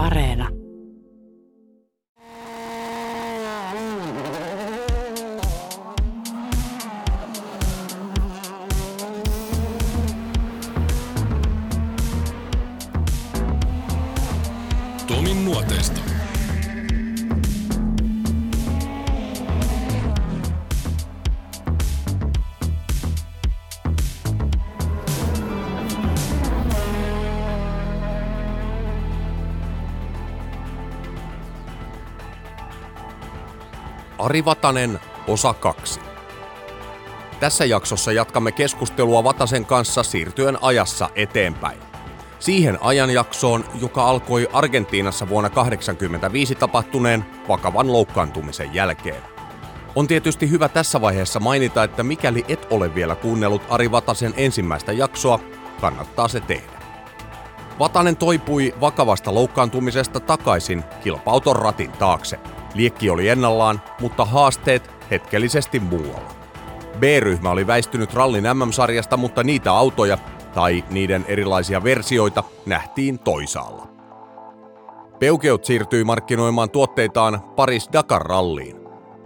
Areena. Ari Vatanen, osa 2. Tässä jaksossa jatkamme keskustelua Vatasen kanssa siirtyen ajassa eteenpäin. Siihen ajanjaksoon, joka alkoi Argentiinassa vuonna 1985 tapahtuneen vakavan loukkaantumisen jälkeen. On tietysti hyvä tässä vaiheessa mainita, että mikäli et ole vielä kuunnellut Ari Vatasen ensimmäistä jaksoa, kannattaa se tehdä. Vatanen toipui vakavasta loukkaantumisesta takaisin kilpauton ratin taakse. Liekki oli ennallaan, mutta haasteet hetkellisesti muualla. B-ryhmä oli väistynyt rallin MM-sarjasta, mutta niitä autoja tai niiden erilaisia versioita nähtiin toisaalla. Peugeot siirtyi markkinoimaan tuotteitaan Paris Dakar-ralliin.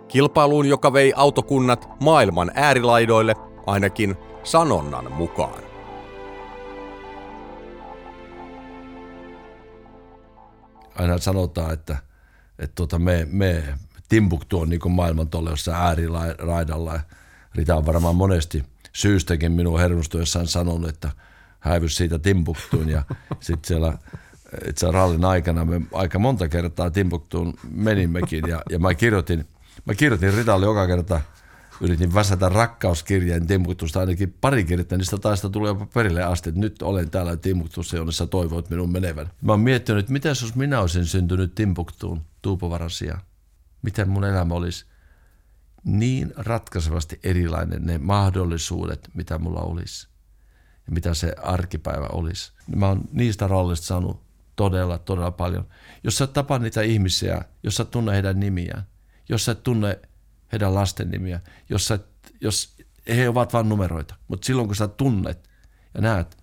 Kilpailuun, joka vei autokunnat maailman äärilaidoille, ainakin sanonnan mukaan. aina sanotaan, että, että tuota me, me Timbuktu on niin maailman tuolla jossain ääriraidalla. Rita on varmaan monesti syystäkin minun hermostuessaan sanonut, että häivys siitä Timbuktuun. Ja sitten siellä itse rallin aikana me aika monta kertaa Timbuktuun menimmekin ja, ja mä kirjoitin, mä kirjoitin Ritalle joka kerta – yritin väsätä rakkauskirjeen Timbuktusta ainakin pari kirjettä, niistä taista tuli jopa perille asti, että nyt olen täällä Timbuktussa, jonne sä toivoit minun menevän. Mä oon miettinyt, että mitä jos minä olisin syntynyt Timbuktuun tuupovarasia? Miten mun elämä olisi niin ratkaisevasti erilainen ne mahdollisuudet, mitä mulla olisi ja mitä se arkipäivä olisi. Mä oon niistä roolista saanut todella, todella paljon. Jos sä tapaat niitä ihmisiä, jos sä tunne heidän nimiään, jos sä tunne heidän lasten nimiä, jos, sä, jos he ovat vain numeroita. Mutta silloin kun sä tunnet ja näet,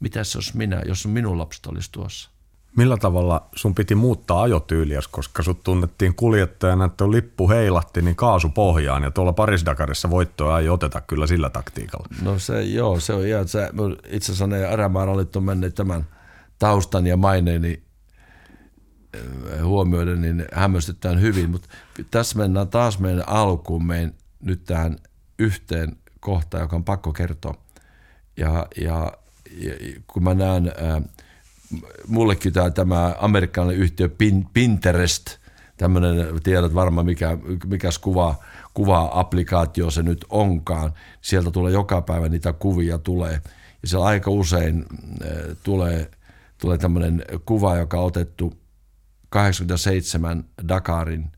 mitä se olisi minä, jos minun lapset olisi tuossa. Millä tavalla sun piti muuttaa ajotyyliäsi, koska sut tunnettiin kuljettajana, että lippu heilahti niin kaasu pohjaan ja tuolla Paris-Dakarissa voittoa ei oteta kyllä sillä taktiikalla. No se, joo, se on ihan, se, itse asiassa ne Ärämäärallit on menneet tämän taustan ja maineeni huomioiden, niin hämmästytään hyvin. Mutta tässä mennään taas meidän alkuun meidän nyt tähän yhteen kohtaan, joka on pakko kertoa. Ja, ja, ja kun mä näen, ää, mullekin tämä, tämä amerikkalainen yhtiö Pinterest, tämmöinen, tiedät varmaan mikä, mikä kuva, kuva-applikaatio se nyt onkaan. Sieltä tulee joka päivä niitä kuvia tulee. Ja siellä aika usein ää, tulee, tulee tämmöinen kuva, joka on otettu 87 Dakarin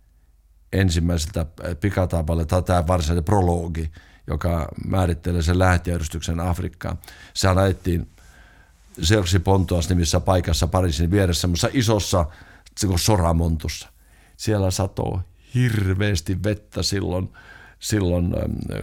ensimmäiseltä pikatapalle, tai tämä varsinainen prologi, joka määrittelee sen lähtijärjestyksen Afrikkaan. Sehän ajettiin Sergi Pontoas nimissä paikassa Pariisin vieressä, semmoisessa isossa soramontussa. Siellä satoo hirveästi vettä silloin, silloin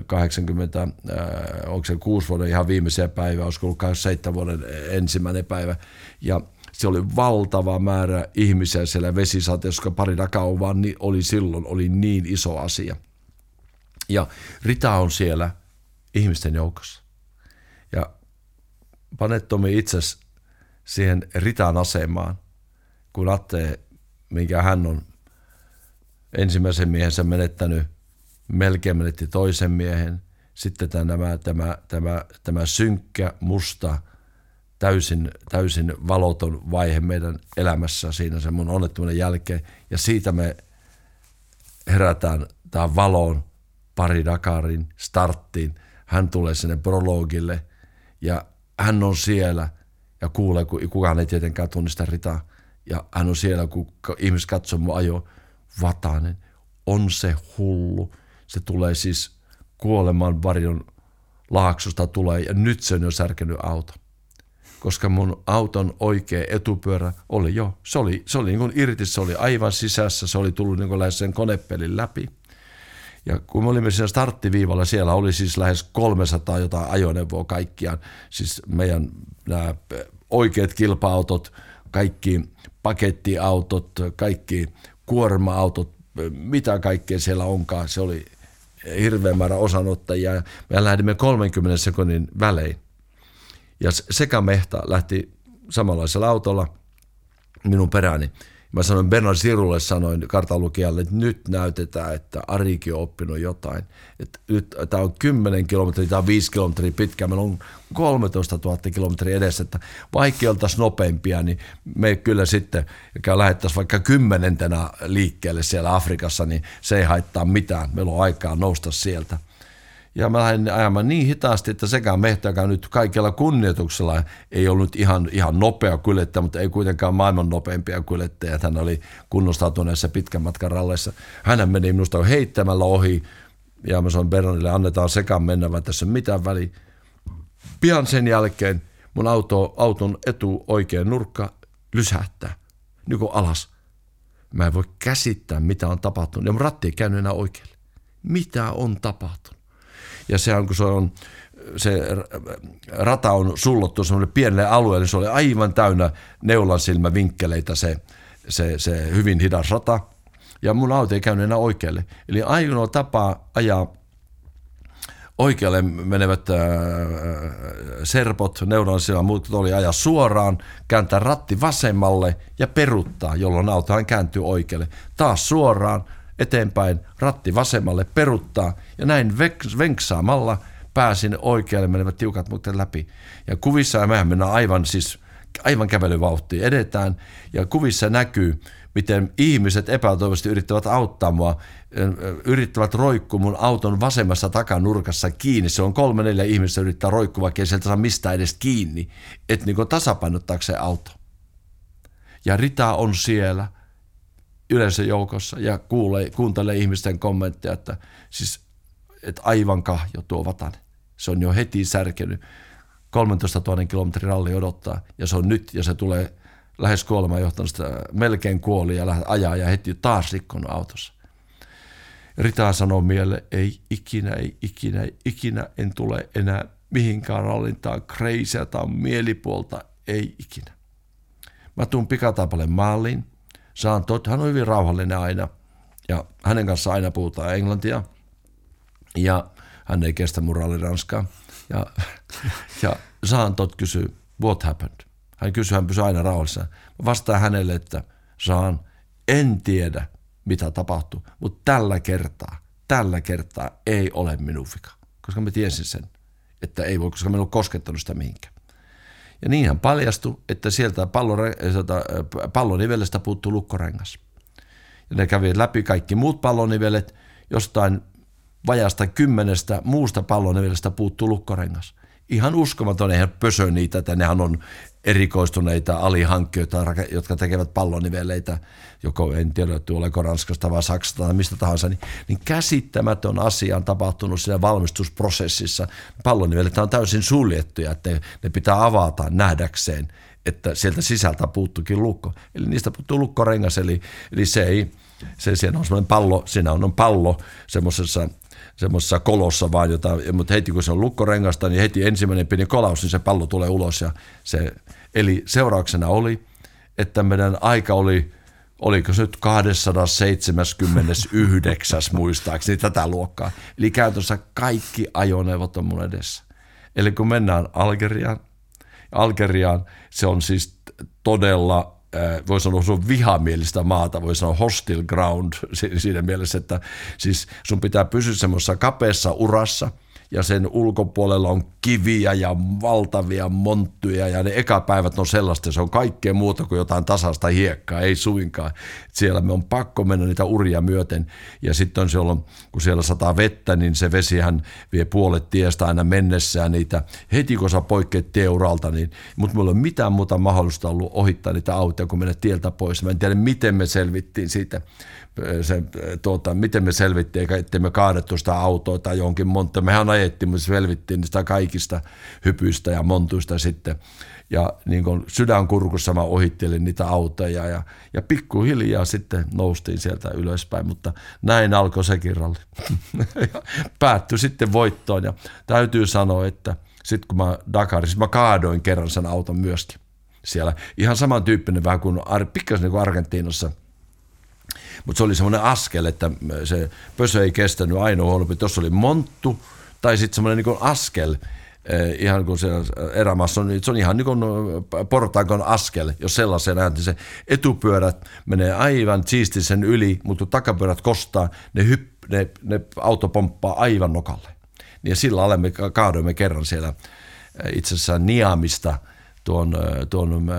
80, ähm, äh, onko se kuusi vuoden ihan viimeisiä päivää, olisiko ollut 27 vuoden ensimmäinen päivä. Ja se oli valtava määrä ihmisiä siellä vesisateessa, koska pari vaan oli silloin oli niin iso asia. Ja Rita on siellä ihmisten joukossa. Ja panet Tomi itse siihen Ritan asemaan, kun Atte, minkä hän on ensimmäisen miehensä menettänyt, melkein menetti toisen miehen. Sitten tämä, tämä, tämä, tämä synkkä, musta – täysin, täysin valoton vaihe meidän elämässä siinä sen mun onnettomuuden jälkeen. Ja siitä me herätään tähän valoon pari Dakarin starttiin. Hän tulee sinne prologille ja hän on siellä ja kuulee, kun kukaan ei tietenkään tunnista Ritaa. Ja hän on siellä, kun ihmiset katsoo mun ajo, Vatanen, on se hullu. Se tulee siis kuoleman varjon laaksosta tulee ja nyt se on jo särkenyt auto koska mun auton oikea etupyörä oli jo, se oli, se oli niin kuin irti, se oli aivan sisässä, se oli tullut niin kuin lähes sen konepelin läpi. Ja kun me olimme siinä starttiviivalla, siellä oli siis lähes 300 jotain ajoneuvoa kaikkiaan, siis meidän nämä oikeat kilpa-autot, kaikki pakettiautot, kaikki kuorma-autot, mitä kaikkea siellä onkaan. Se oli hirveän määrä osanottajia. Me lähdimme 30 sekunnin välein. Ja sekamehta lähti samanlaisella autolla minun perääni. Mä sanoin Bernard Sirulle, sanoin kartalukijalle, että nyt näytetään, että Arikin on oppinut jotain. Että nyt tämä on 10 kilometriä, on 5 kilometriä pitkä, meillä on 13 000 kilometriä edessä, että vaikka oltaisiin nopeampia, niin me kyllä sitten, joka lähettäisiin vaikka kymmenentenä liikkeelle siellä Afrikassa, niin se ei haittaa mitään. Meillä on aikaa nousta sieltä. Ja mä lähdin ajamaan niin hitaasti, että sekä mehtä, joka nyt kaikella kunnioituksella ei ollut ihan, ihan nopea kuljettaja, mutta ei kuitenkaan maailman nopeimpia kuljettajia. Hän oli kunnostautuneessa pitkän matkan ralleissa. Hän meni minusta heittämällä ohi ja mä sanoin Bernardille, annetaan sekaan mennä, vaan tässä mitään väliä. Pian sen jälkeen mun auto, auton etu oikein nurkka lysähtää, niin kuin alas. Mä en voi käsittää, mitä on tapahtunut. Ja mun ratti ei käynyt enää oikealle. Mitä on tapahtunut? Ja se on, kun se on, se rata on sullottu semmoinen pienelle alueelle, niin se oli aivan täynnä neulan silmävinkkeleitä se, se, se hyvin hidas rata. Ja mun auto ei käynyt enää oikealle. Eli ainoa tapa ajaa oikealle menevät äh, serpot, neuronsilmä, muut oli ajaa suoraan, kääntää ratti vasemmalle ja peruttaa, jolloin autohan kääntyy oikealle. Taas suoraan, eteenpäin, ratti vasemmalle, peruttaa ja näin venksaamalla pääsin oikealle menevät tiukat muuten läpi. Ja kuvissa ja mehän mennään aivan siis aivan kävelyvauhtiin edetään ja kuvissa näkyy, miten ihmiset epätoivoisesti yrittävät auttaa mua, yrittävät roikkua mun auton vasemmassa takanurkassa kiinni. Se on kolme neljä ihmistä yrittää roikkua, vaikka ei sieltä saa mistään edes kiinni, että niin tasapainottaakseen auto. Ja Rita on siellä – yleisöjoukossa ja kuulee, kuuntelee ihmisten kommentteja, että siis että aivan kahjo tuo Vatanen. Se on jo heti särkenyt. 13 000 kilometrin ralli odottaa ja se on nyt ja se tulee lähes kuolemaan johtanut melkein kuoli ja ajaa ja heti taas rikkonut autossa. Rita sanoo mielle, ei ikinä, ei ikinä, ei ikinä, en tule enää mihinkään rallintaan, crazyä tai mielipuolta, ei ikinä. Mä tuun pikatapalle maaliin, Jean Todt, hän on hyvin rauhallinen aina ja hänen kanssa aina puhutaan englantia ja hän ei kestä ranskaa. Ja, ja Jean Todt kysyy, what happened? Hän kysyy, hän pysyy aina rauhallisena. Mä vastaan hänelle, että Jean, en tiedä mitä tapahtuu, mutta tällä kertaa, tällä kertaa ei ole minun vika, koska mä tiesin sen, että ei voi, koska mä en ole koskettanut sitä mihinkään. Ja niinhän paljastui, että sieltä pallon, pallonivelestä puuttuu lukkorengas. Ja ne kävi läpi kaikki muut pallonivelet, jostain vajasta kymmenestä muusta pallonivelestä puuttuu lukkorengas. Ihan uskomaton, eihän pösö niitä, että nehän on erikoistuneita alihankkijoita, jotka tekevät palloniveleitä, joko en tiedä, tuleeko Ranskasta vai Saksasta tai mistä tahansa, niin, niin käsittämätön asia on tapahtunut siinä valmistusprosessissa. Pallonivelet on täysin suljettuja, että ne, ne pitää avata nähdäkseen, että sieltä sisältä puuttukin lukko. Eli niistä puuttuu lukkorengas, eli, eli se ei, se, siinä on semmoinen pallo, siinä on, on pallo semmoisessa semmoisessa kolossa vaan, jota, mutta heti kun se on lukkorengasta, niin heti ensimmäinen pieni kolaus, niin se pallo tulee ulos. Ja se, eli seurauksena oli, että meidän aika oli, oliko se nyt 279 muistaakseni tätä luokkaa. Eli käytössä kaikki ajoneuvot on mun edessä. Eli kun mennään Algeriaan, Algeriaan se on siis todella voi sanoa, se on vihamielistä maata, voi sanoa hostile ground siinä mielessä, että siis sun pitää pysyä semmoisessa kapeassa urassa – ja sen ulkopuolella on kiviä ja valtavia monttuja ja ne ekapäivät on sellaista, se on kaikkea muuta kuin jotain tasasta hiekkaa, ei suinkaan. Siellä me on pakko mennä niitä uria myöten ja sitten on siellä, kun siellä sataa vettä, niin se vesihän vie puolet tiestä aina mennessään niitä. Heti kun sä poikkeet tieuralta, niin, mutta mulla ei ole mitään muuta mahdollista ollut ohittaa niitä autoja, kun mennä tieltä pois. Mä en tiedä, miten me selvittiin siitä se, tuota, miten me selvittiin, että me kaadettu sitä autoa tai jonkin monta. Mehän ajettiin, mutta selvittiin niistä kaikista hypyistä ja montuista sitten. Ja niin kuin sydänkurkussa mä ohittelin niitä autoja ja, ja pikkuhiljaa sitten noustiin sieltä ylöspäin, mutta näin alkoi sekin ralli. Päättyi sitten voittoon ja täytyy sanoa, että sitten kun mä Dakarissa, mä kaadoin kerran sen auton myöskin. siellä. Ihan samantyyppinen vähän kuin, pikkasen niin kuin Argentiinassa. Mutta se oli semmoinen askel, että se pösö ei kestänyt ainoa huonompi. Tuossa oli monttu tai sitten semmoinen niin askel, Eh, ihan kun se erämaassa on, niin se on ihan niin kuin portaikon askel, jos sellaisen näet, niin se etupyörät menee aivan siistisen yli, mutta takapyörät kostaa, ne, hypp, ne, ne auto pomppaa aivan nokalle. Ja sillä olemme kaadoimme kerran siellä itse asiassa Niamista – tuon, tuon,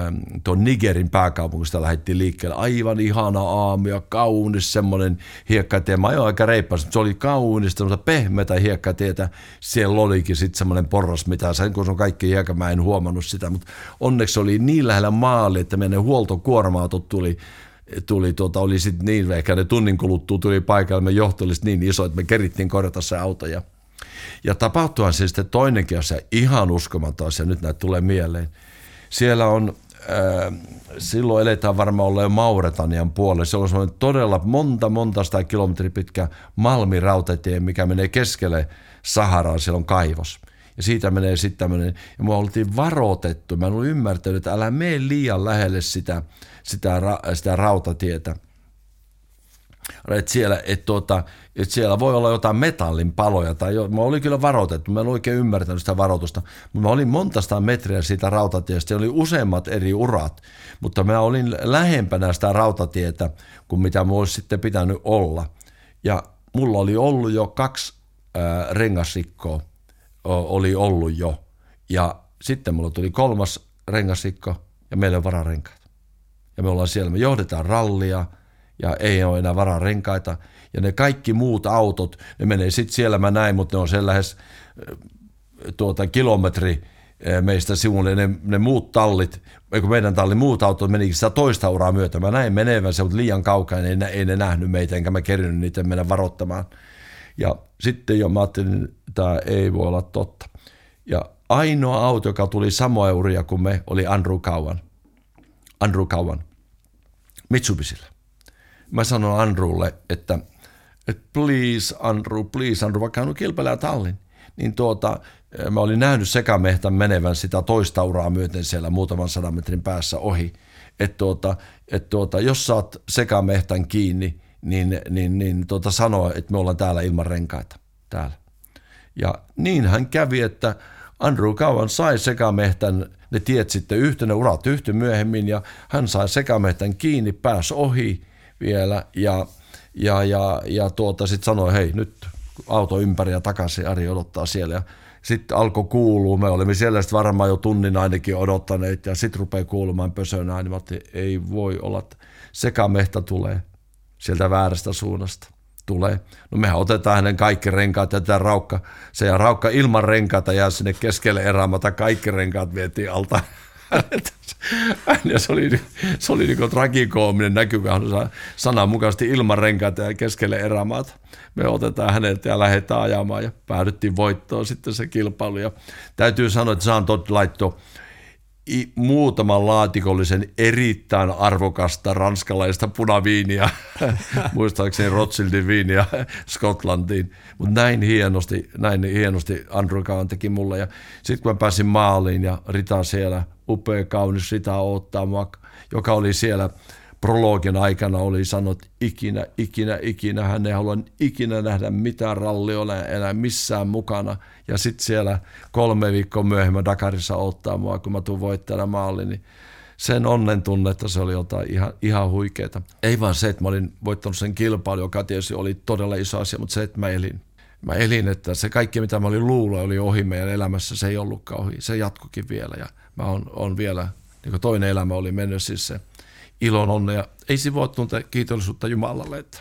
tuon Nigerin pääkaupungista lähdettiin liikkeelle. Aivan ihana aamu ja kaunis semmoinen hiekkatie. Mä ajoin aika reippaasti, se oli kaunis, semmoista pehmeitä hiekkatietä. Siellä olikin sitten semmoinen porras, mitä sen kun se on kaikki hiekka, mä en huomannut sitä, mutta onneksi oli niin lähellä maali, että meidän huoltokuorma-autot tuli tuli, tuota, oli sitten niin, ehkä ne tunnin kuluttua tuli paikalle, me johto oli niin iso, että me kerittiin korjata se auto ja, ja tapahtuihan se sitten toinenkin asia, ihan uskomaton asia, nyt näitä tulee mieleen – siellä on, silloin eletään varmaan olla jo Mauretanian puolella. Se on semmoinen todella monta, monta sitä kilometri pitkä Malmi-rautatie, mikä menee keskelle Saharaa, siellä on kaivos. Ja siitä menee sitten tämmöinen, ja mua oltiin varoitettu, mä en ollut ymmärtänyt, että älä mene liian lähelle sitä, sitä, sitä rautatietä – että siellä, et tuota, et siellä voi olla jotain metallin paloja. Tai jo, mä olin kyllä varoitettu, mä en oikein ymmärtänyt sitä varoitusta, mutta mä olin monta metriä siitä rautatiestä, oli useammat eri urat, mutta mä olin lähempänä sitä rautatietä kuin mitä mä olisi sitten pitänyt olla. Ja mulla oli ollut jo kaksi ää, rengasrikkoa, oli ollut jo. Ja sitten mulla tuli kolmas rengasrikko ja meillä on vararenkaat. Ja me ollaan siellä, me johdetaan rallia – ja ei ole enää varaa renkaita. Ja ne kaikki muut autot, ne menee sitten siellä, mä näin, mutta ne on siellä lähes tuota, kilometri meistä sivulle, ne, ne muut tallit, eikö meidän tallin muut autot menikin sitä toista uraa myötä. Mä näin menevän se, mutta liian kaukaa, ei, ei ne nähnyt meitä, enkä mä kerinyt niitä mennä varoittamaan. Ja sitten jo mä ajattelin, että tämä ei voi olla totta. Ja ainoa auto, joka tuli samoja uria kuin me, oli Andrew Kauan. Andrew Kauan. Mitsubisilla mä sanon Andrewlle, että, että please Andrew, please Andrew, vaikka hän on kilpailija tallin, niin tuota, mä olin nähnyt sekamehtän menevän sitä toista uraa myöten siellä muutaman sadan metrin päässä ohi. Että tuota, et tuota, jos saat sekamehtän kiinni, niin, niin, niin tuota, sano, että me ollaan täällä ilman renkaita. Täällä. Ja niin hän kävi, että Andrew Kauan sai sekamehtän, ne tiet sitten yhtenä, urat yhty myöhemmin, ja hän sai sekamehtän kiinni, pääsi ohi, vielä ja, ja, ja, ja tuota, sitten sanoi, hei nyt auto ympäri ja takaisin, Ari odottaa siellä. Sitten alkoi kuulua, me olimme siellä sitten varmaan jo tunnin ainakin odottaneet ja sitten rupeaa kuulumaan pösönä, niin mä ei voi olla, sekamehtä tulee sieltä väärästä suunnasta. Tulee. No mehän otetaan hänen kaikki renkaat ja tätä raukka, se ja raukka ilman renkaita jää sinne keskelle erämata, kaikki renkaat vietiin alta ja se oli, se oli niin tragikoominen näkyvä sanan mukaisesti ilman renkaita ja keskelle erämaata. Me otetaan häneltä ja lähdetään ajamaan ja päädyttiin voittoon sitten se kilpailu. Ja täytyy sanoa, että Jean Todt laittoi muutaman laatikollisen erittäin arvokasta ranskalaista punaviiniä, muistaakseni Rothschildin viiniä Skotlantiin, mutta näin hienosti, näin hienosti Andrew Kahn teki mulle. Ja sitten kun mä pääsin maaliin ja Rita siellä, upea kaunis Rita ottaa mua, joka oli siellä prologin aikana oli sanonut ikinä, ikinä, ikinä, hän ei halua ikinä nähdä mitään ralliolla enää missään mukana. Ja sitten siellä kolme viikkoa myöhemmin Dakarissa ottaa mua, kun mä tuun voittajana maaliin, niin sen onnen tunne, että se oli jotain ihan, ihan huikeeta. Ei vaan se, että mä olin voittanut sen kilpailun, joka tietysti oli todella iso asia, mutta se, että mä elin. Mä elin, että se kaikki, mitä mä olin luulla, oli ohi meidän elämässä, se ei ollutkaan ohi. Se jatkukin vielä ja mä on, on vielä, niin toinen elämä oli mennyt siis se – ilon onnea. Ei se voi tuntea kiitollisuutta Jumalalle. Että.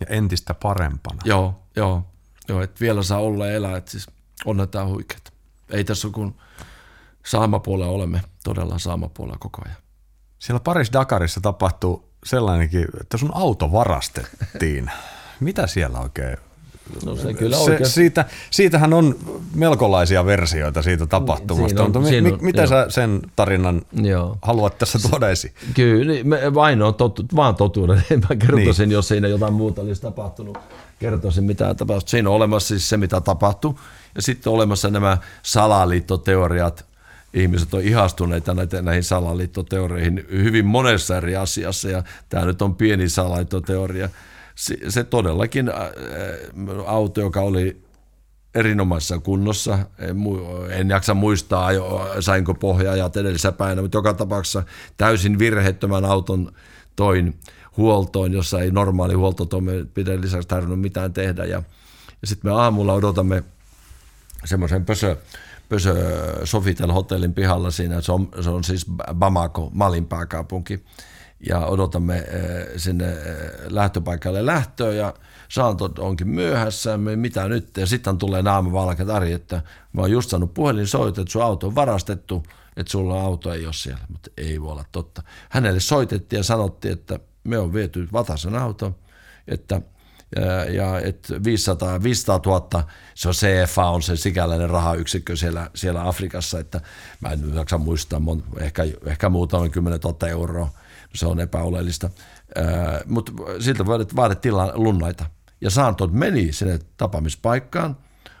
Ja entistä parempana. Joo, joo. joo että vielä saa olla ja elää, että siis onnetaan huikeet. Ei tässä ole kun saamapuolella olemme todella saamapuolella koko ajan. Siellä Paris Dakarissa tapahtuu sellainenkin, että sun auto varastettiin. Mitä siellä oikein No se kyllä se, siitä, siitähän on melkolaisia versioita siitä tapahtumasta. on, mi, mi, miten joo. sä sen tarinan joo. haluat tässä tuoda esiin? Kyllä, niin me vain on totu, vaan totuuden. Mä kertoisin, niin. jos siinä jotain muuta olisi tapahtunut. Kertoisin, mitä tapahtui. Siinä on olemassa siis se, mitä tapahtui. Ja sitten on olemassa nämä salaliittoteoriat, ihmiset on ihastuneita näitä, näihin salaliittoteorioihin hyvin monessa eri asiassa, ja tämä nyt on pieni salaliittoteoria. Se, se todellakin auto, joka oli erinomaisessa kunnossa. En, en jaksa muistaa, sainko pohjaajat edellisessä päivänä, mutta joka tapauksessa täysin virheettömän auton toin huoltoon, jossa ei normaali huoltotoimenpide lisäksi tarvinnut mitään tehdä. Ja, ja sitten me aamulla odotamme semmoisen pösö, pösö Sofitel hotellin pihalla siinä, se on, se on siis Bamako, Malin pääkaupunki, ja odotamme eh, sinne eh, lähtöpaikalle lähtöä ja saanto onkin myöhässä, mitä nyt, ja sitten tulee naama valkeat Ari, että mä oon just saanut puhelin soitettu, että sun auto on varastettu, että sulla auto ei ole siellä, mutta ei voi olla totta. Hänelle soitettiin ja sanottiin, että me on viety Vatasen auto, että ja, ja et 500, 500 000, se on CFA, on se sikäläinen rahayksikkö siellä, siellä Afrikassa, että mä en jaksa muistaa, mon, ehkä, ehkä muutaman 10 000 euroa, se on epäoleellista. Mutta siltä vaadittiin lunnaita. Ja Saantot meni sinne tapaamispaikkaan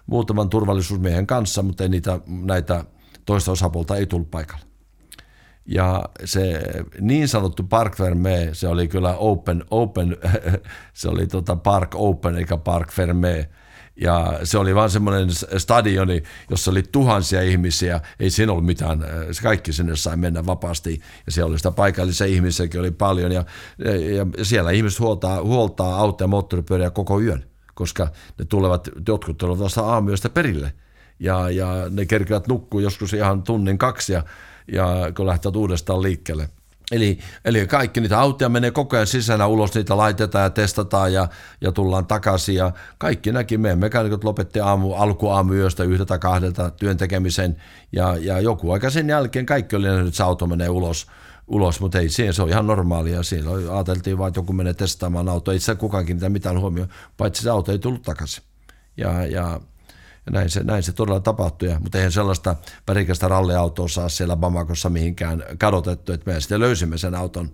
muutaman turvallisuusmiehen kanssa, mutta ei niitä, näitä toista osapuolta ei tullut paikalle. Ja se niin sanottu Park Ferme, se oli kyllä open, open se oli tota Park Open eikä Park Ferme. Ja se oli vaan semmoinen stadioni, jossa oli tuhansia ihmisiä. Ei siinä ollut mitään, se kaikki sinne sai mennä vapaasti. Ja siellä oli sitä paikallisia ihmisiäkin oli paljon. Ja, ja siellä ihmiset huoltaa, huoltaa auto- ja moottoripyöriä koko yön, koska ne tulevat, jotkut tulevat vasta aamuyöstä perille. Ja, ja ne kerkivät nukkua joskus ihan tunnin kaksi ja ja kun lähtevät uudestaan liikkeelle. Eli, eli kaikki niitä autoja menee koko ajan sisään ulos, niitä laitetaan ja testataan ja, ja tullaan takaisin. Ja kaikki näki, meidän mekaanikot lopetti aamu, alkuaamuyöstä yhdeltä kahdelta työn tekemisen. Ja, ja joku aika sen jälkeen kaikki oli nähnyt, että se auto menee ulos, ulos mutta ei siihen, se on ihan normaalia. Siinä ajateltiin vaan, että joku menee testaamaan autoa. Ei kukaan kiinnitä mitään huomioon, paitsi se auto ei tullut takaisin. Ja, ja ja näin se, näin se todella tapahtui, mutta eihän sellaista värikästä ralliautoa saa siellä Bamakossa mihinkään kadotettu, että me sitten löysimme sen auton.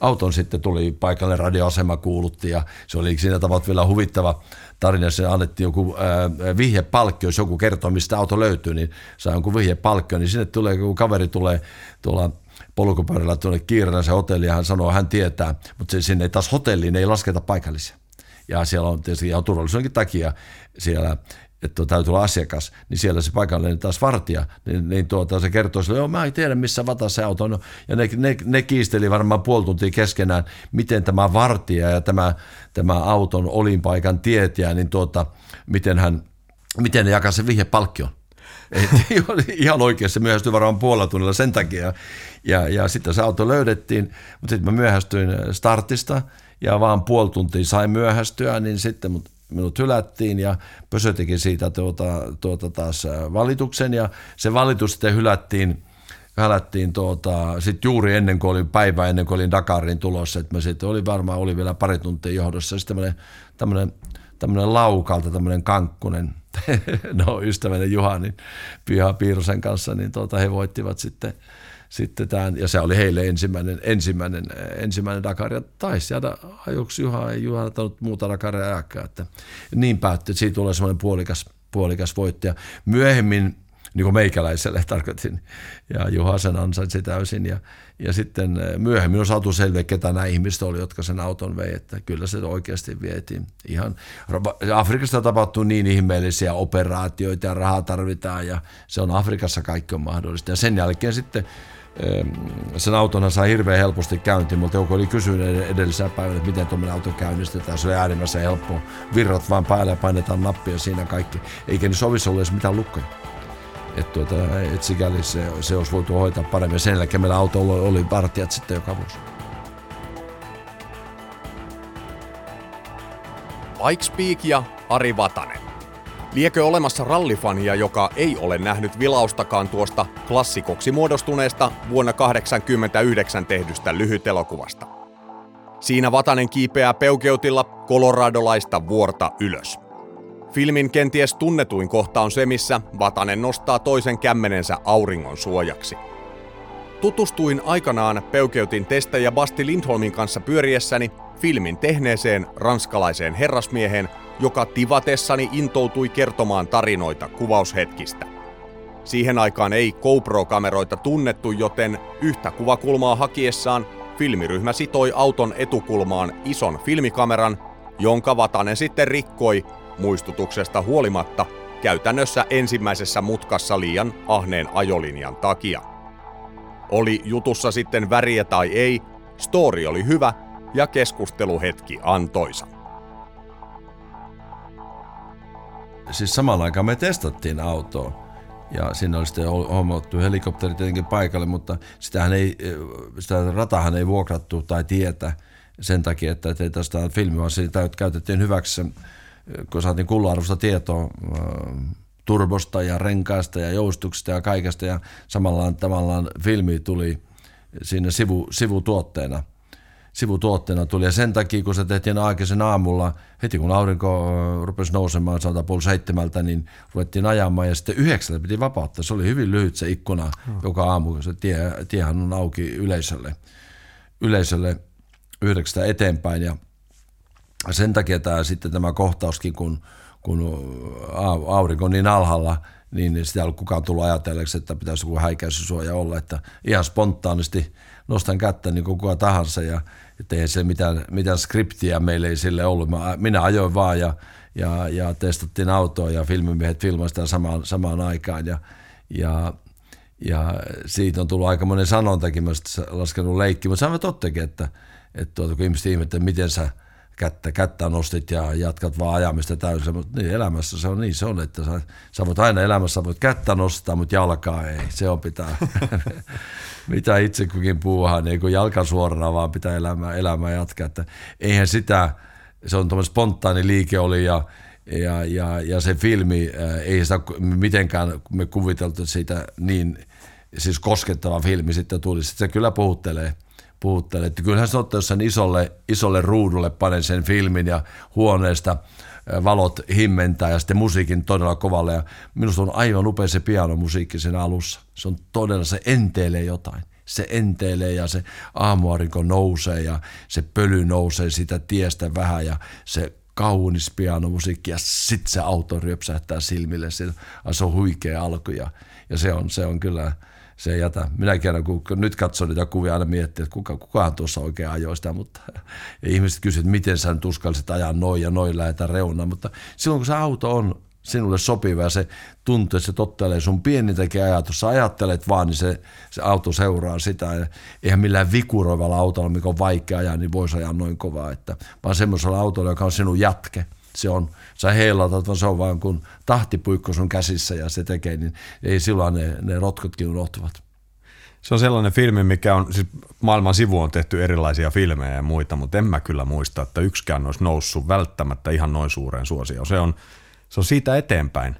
Auton sitten tuli paikalle radioasema kuulutti ja se oli siinä tavalla vielä huvittava tarina. Se annettiin joku äh, vihjepalkki, jos joku kertoo, mistä auto löytyy, niin saa jonkun vihjepalkki, niin sinne tulee, kun kaveri tulee tuolla polkupyörällä tuonne kiireellä se hotelli ja hän sanoo, hän tietää, mutta se, sinne taas hotelliin ei lasketa paikallisia. Ja siellä on tietysti ihan turvallisuudenkin takia siellä että täytyy olla asiakas, niin siellä se paikallinen taas vartija, niin, niin tuota, se kertoo sille, joo mä en tiedä missä vata se auto on. Ja ne, ne, ne kiisteli varmaan puoli tuntia keskenään, miten tämä vartija ja tämä, tämä auton olinpaikan tietäjä, niin tuota, miten hän, miten ne jakaa se vihjepalkkion. ihan oikein, se myöhästyi varmaan puolella tunnilla sen takia. Ja, ja sitten se auto löydettiin, mutta sitten mä myöhästyin startista ja vaan puoli tuntia sai myöhästyä, niin sitten, mutta minut hylättiin ja Pösö teki siitä tuota, tuota taas valituksen. Ja se valitus sitten hylättiin, hylättiin tuota, sit juuri ennen kuin oli päivä ennen kuin olin Dakarin tulossa, että mä sitten oli varmaan oli vielä pari tuntia johdossa. Sitten tämmöinen, tämmöinen, tämmöinen laukalta, tämmöinen kankkunen, no ystäväni Juha, niin Piha Piirosen kanssa, niin tuota, he voittivat sitten – sitten tämän, ja se oli heille ensimmäinen, ensimmäinen, ensimmäinen Dakar, ja taisi jäädä ajoksi Juha, ei Juha ottanut muuta Dakaria jääkään, että niin päättyi, että siitä tulee semmoinen puolikas, puolikas voittaja. Myöhemmin, niin kuin meikäläiselle tarkoitin, ja Juha sen ansaitsi täysin, ja, ja sitten eh, myöhemmin on saatu selviä, ketä nämä ihmiset oli, jotka sen auton vei, että kyllä se oikeasti vietiin. Ihan, Afrikasta tapahtuu niin ihmeellisiä operaatioita ja rahaa tarvitaan, ja se on Afrikassa kaikki on mahdollista. Ja sen jälkeen sitten sen autonhan sai hirveän helposti käyntiin, mutta joku oli kysynyt edellisellä päivänä, että miten tuommoinen auto käynnistetään. Se oli äärimmäisen helppo. Virrat vaan päälle ja painetaan nappia siinä kaikki. Eikä niin sovissa ollut edes mitään lukkoja. Et tuota, et sikäli se, se olisi voitu hoitaa paremmin. Sen jälkeen meillä auto oli, oli vartijat sitten joka vuosi. Mike Speak ja Ari Vatanen. Liekö olemassa rallifania, joka ei ole nähnyt vilaustakaan tuosta klassikoksi muodostuneesta vuonna 1989 tehdystä lyhytelokuvasta? Siinä Vatanen kiipeää peukeutilla koloradolaista vuorta ylös. Filmin kenties tunnetuin kohta on se, missä Vatanen nostaa toisen kämmenensä auringon suojaksi. Tutustuin aikanaan Peukeutin testejä Basti Lindholmin kanssa pyöriessäni filmin tehneeseen ranskalaiseen herrasmieheen, joka tivatessani intoutui kertomaan tarinoita kuvaushetkistä. Siihen aikaan ei GoPro-kameroita tunnettu, joten yhtä kuvakulmaa hakiessaan filmiryhmä sitoi auton etukulmaan ison filmikameran, jonka Vatanen sitten rikkoi muistutuksesta huolimatta käytännössä ensimmäisessä mutkassa liian ahneen ajolinjan takia. Oli jutussa sitten väriä tai ei, story oli hyvä ja keskusteluhetki antoisa. Siis samaan aikaan me testattiin autoa. Ja siinä oli sitten hommattu helikopteri tietenkin paikalle, mutta sitähän ei, sitä ratahan ei vuokrattu tai tietä sen takia, että ei tästä filmi, vaan siitä käytettiin hyväksi, kun saatiin kullarvosta tietoa turbosta ja renkaista ja joustuksista ja kaikesta ja samalla tavallaan filmi tuli siinä sivu, sivutuotteena – sivutuotteena tuli. Ja sen takia, kun se tehtiin aikaisin aamulla, heti kun aurinko rupesi nousemaan, sanotaan puoli seitsemältä, niin ruvettiin ajamaan ja sitten yhdeksältä piti vapauttaa. Se oli hyvin lyhyt se ikkuna hmm. joka aamu, se tie, tiehän on auki yleisölle, yleisölle yhdeksästä eteenpäin. Ja sen takia tämä, sitten tämä kohtauskin, kun, kun aurinko on niin alhaalla, niin sitä ei ollut kukaan tullut ajatelleeksi, että pitäisi joku häikäisysuoja olla, että ihan spontaanisti nostan kättä niin kuin kuka tahansa ja että ei se mitään, mitään skriptiä meille ei sille ollut. Mä, minä ajoin vaan ja, ja, ja testattiin autoa ja filmimiehet filmoivat sitä samaan, samaan aikaan ja, ja, ja siitä on tullut aika monen sanontakin, mä laskenut leikki, mutta sanoin tottakin, että, että tuota, kun ihmiset ihmettä, miten sä kättä, kättä nostit ja jatkat vaan ajamista täysin, mutta niin elämässä se on niin se on, että sä, sä voit aina elämässä voit kättä nostaa, mutta jalkaa ei, se on pitää mitä itse kukin puuhaa, niin kuin jalka suorana, vaan pitää elämää, elämää jatkaa. Että eihän sitä, se on tuommoinen spontaani liike oli ja, ja, ja, ja se filmi, ää, ei sitä mitenkään me kuviteltu siitä niin siis koskettava filmi sitten tuli. Sitten se kyllä puhuttelee, puhuttelee. Että kyllähän se ottaa jossain isolle, isolle ruudulle panen sen filmin ja huoneesta – valot himmentää ja sitten musiikin todella kovalle. Ja minusta on aivan upea se pianomusiikki sen alussa. Se on todella, se enteilee jotain. Se enteilee ja se aamuarinko nousee ja se pöly nousee sitä tiestä vähän ja se kaunis pianomusiikki ja sitten se auto ryöpsähtää silmille. Se on huikea alku ja, ja se, on, se on kyllä – se ei jätä. Minäkin aina, kun nyt katson niitä kuvia, aina miettii, että kuka, kukahan tuossa oikein ajoi sitä, mutta ja ihmiset kysyvät, että miten sä nyt uskallisit ajaa noin ja noin lähetä reunaan, mutta silloin kun se auto on sinulle sopiva ja se tuntuu, että se tottelee sun pienintäkin ajatus, sä ajattelet vaan, niin se, se auto seuraa sitä. Ja eihän millään vikuroivalla autolla, mikä on vaikea ajaa, niin voisi ajaa noin kovaa, että, vaan semmoisella autolla, joka on sinun jatke – se on, sä heilatat, vaan se on vaan kun tahtipuikko sun käsissä ja se tekee, niin ei silloin ne, ne rotkotkin unohtuvat. Se on sellainen filmi, mikä on, siis maailman sivu on tehty erilaisia filmejä ja muita, mutta en mä kyllä muista, että yksikään olisi noussut välttämättä ihan noin suureen suosioon. Se on, se on siitä eteenpäin,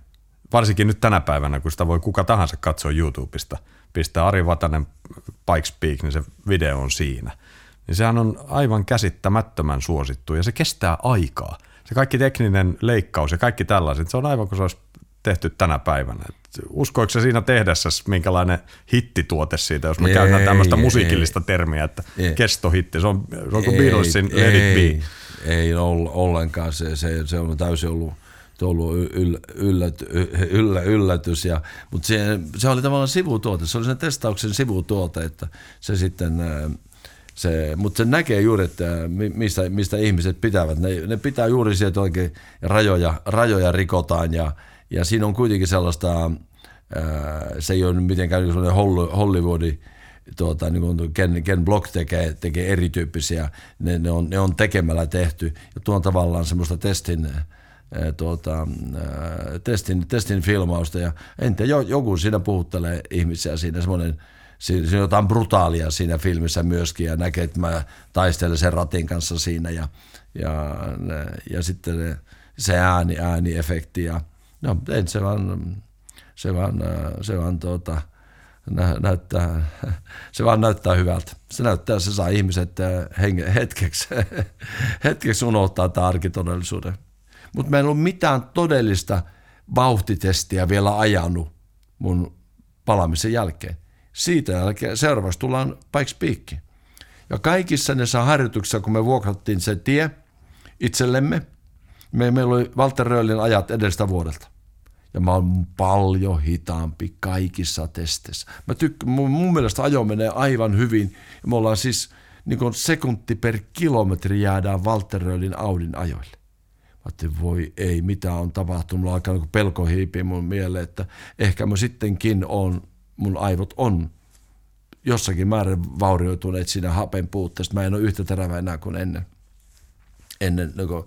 varsinkin nyt tänä päivänä, kun sitä voi kuka tahansa katsoa YouTubesta. Pistää Ari Vatanen Pikes Peak, niin se video on siinä. Niin sehän on aivan käsittämättömän suosittu ja se kestää aikaa – se kaikki tekninen leikkaus ja kaikki tällaiset, se on aivan kuin se olisi tehty tänä päivänä. Et uskoiko se siinä tehdessä, minkälainen hittituote siitä, jos me ei, käytetään tämmöistä musiikillista ei, termiä, että ei, kestohitti, se on, se on kuin Beatlesin Let It Be. Ei ollenkaan, se, se, se on täysin ollut ollut yll, yllät, yllä, yllätys. Ja, mutta se, se oli tavallaan sivutuote, se oli sen testauksen sivutuote, että se sitten se, mutta se näkee juuri, että mistä, mistä ihmiset pitävät. Ne, ne pitää juuri sieltä oikein rajoja, rajoja rikotaan ja, ja siinä on kuitenkin sellaista, ää, se ei ole mitenkään sellainen Hollywoodi, tuota, niin kuin Ken, Ken Block tekee, tekee erityyppisiä, ne, ne, on, ne on tekemällä tehty ja tuon tavallaan semmoista testin, tuota, testin, testin filmausta ja en tiedä, joku siinä puhuttelee ihmisiä siinä semmoinen – siinä, on jotain brutaalia siinä filmissä myöskin ja näkee, että mä taistelen sen ratin kanssa siinä ja, ja, ja sitten se ääni, ääniefekti ja no en se vaan, se vaan, se vaan tuota, nä, näyttää, se vaan näyttää hyvältä. Se näyttää, se saa ihmiset henge, hetkeksi, hetkeksi unohtaa tämä arkitodellisuuden. Mutta mä en ollut mitään todellista vauhtitestiä vielä ajanut mun palaamisen jälkeen. Siitä jälkeen seuraavaksi tullaan Pikes Peak. Ja kaikissa näissä harjoituksissa, kun me vuokrattiin se tie itsellemme, me, meillä oli Walter Röllin ajat edestä vuodelta. Ja mä oon paljon hitaampi kaikissa testeissä. Mä tykk- mun, mun mielestä ajo menee aivan hyvin. Ja me ollaan siis niin kuin sekunti per kilometri jäädään Walter Audin ajoille. Mä ajattelin, voi ei, mitä on tapahtunut. Mulla alkaa pelko hiipiä mun mieleen, että ehkä mä sittenkin on, mun aivot on jossakin määrin vaurioituneet siinä hapen puutteesta. Mä en ole yhtä terävä enää kuin ennen. ennen niin kuin,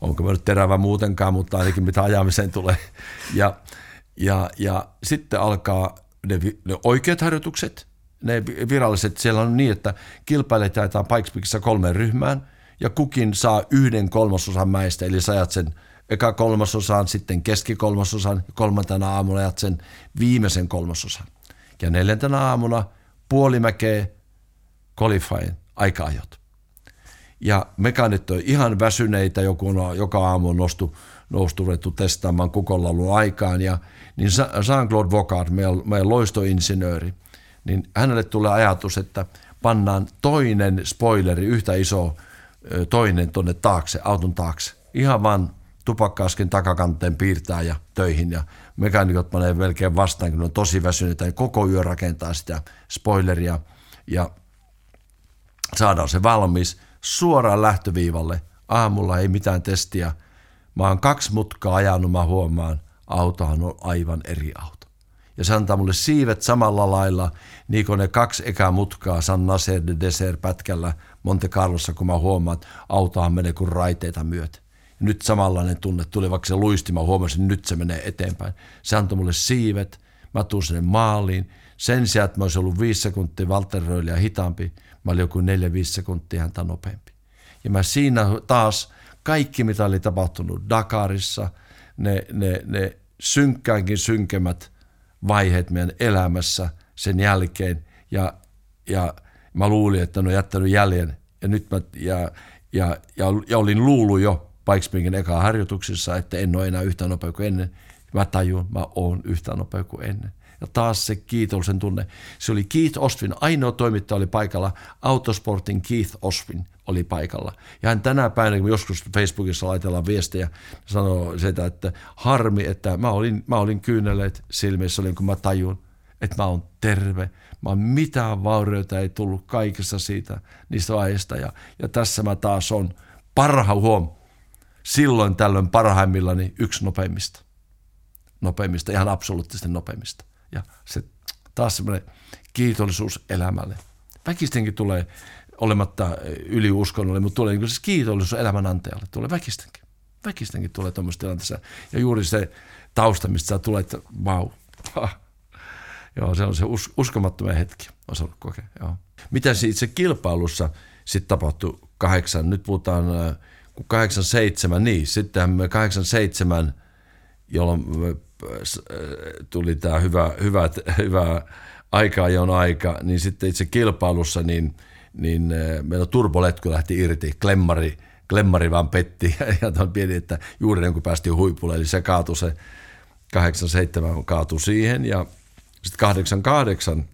onko mä nyt terävä muutenkaan, mutta ainakin mitä ajamiseen tulee. Ja, ja, ja sitten alkaa ne, ne oikeat harjoitukset, ne viralliset, siellä on niin, että kilpailijat jaetaan Pikes kolmeen ryhmään – ja kukin saa yhden kolmasosan mäistä, eli sä sen eka kolmasosan, sitten keskikolmasosan kolmantena aamuna ajat sen viimeisen kolmasosan. Ja neljäntenä aamuna puolimäkeä qualifying aika-ajot. Ja mekaanit on ihan väsyneitä, joku on joka aamu on nostu, noustu ruvettu testaamaan kukonlaulun aikaan. Ja, niin Jean-Claude Vocard, meidän, meidän loistoinsinööri, niin hänelle tulee ajatus, että pannaan toinen spoileri yhtä iso toinen tuonne taakse, auton taakse. Ihan vaan tupakkaaskin takakanteen piirtää ja töihin ja mekaanikot panee melkein vastaan, kun on tosi väsyneitä ja koko yö rakentaa sitä spoileria ja saadaan se valmis suoraan lähtöviivalle. Aamulla ei mitään testiä. Mä oon kaksi mutkaa ajanut, mä huomaan, autohan on aivan eri auto. Ja se antaa mulle siivet samalla lailla, niin kuin ne kaksi ekää mutkaa San Nasser de Desert pätkällä Monte Carlossa, kun mä huomaan, että autohan menee kuin raiteita myötä. Nyt samanlainen tunne tuli, vaikka se luisti, mä huomasin, että nyt se menee eteenpäin. Se antoi mulle siivet, mä tuun sinne maaliin. Sen sijaan, että mä olisin ollut viisi sekuntia Walter Röyliä hitaampi, mä olin joku neljä-viisi sekuntia häntä nopeampi. Ja mä siinä taas kaikki, mitä oli tapahtunut Dakarissa, ne, ne, ne synkkäänkin synkemät vaiheet meidän elämässä sen jälkeen. Ja, ja mä luulin, että ne on jättänyt jäljen. Ja nyt mä, ja, ja, ja, ja olin luullut jo Pikespringin eka harjoituksissa, että en ole enää yhtä nopea kuin ennen. Mä tajun, mä oon yhtä nopea kuin ennen. Ja taas se kiitollisen tunne. Se oli Keith Oswin, ainoa toimittaja oli paikalla, Autosportin Keith Oswin oli paikalla. Ja hän tänä päivänä, kun joskus Facebookissa laitellaan viestejä, sanoo sitä, että harmi, että mä olin, mä olin kyyneleet silmissä, olin, kun mä tajun, että mä oon terve, Mä mitään vaurioita ei tullut kaikessa siitä, niistä vaiheista. Ja, ja tässä mä taas on parha huom. Silloin tällöin parhaimmillani yksi nopeimmista. Nopeimmista, ihan absoluuttisesti nopeimmista. Ja se taas semmoinen kiitollisuus elämälle. Väkistenkin tulee olematta yliuskonnolle, mutta tulee niin siis kiitollisuus elämän antajalle. Tulee väkistenkin. Väkistenkin tulee tuommoisessa tilanteessa. Ja juuri se tausta, mistä sä tulet, että vau, Joo, se on se us, uskomattomia hetki, on saanut kokea. Joo. Mitä itse kilpailussa sitten tapahtui kahdeksan, nyt puhutaan kun 87, niin sitten me 87, jolloin tuli tämä hyvä, hyvä, hyvä aika jon aika, niin sitten itse kilpailussa niin, niin meillä turboletku lähti irti, klemmari, klemmari vaan petti ja on pieni, että juuri ennen kuin päästiin huipulle, eli se kaatui se 87 kaatui siihen ja sitten 88,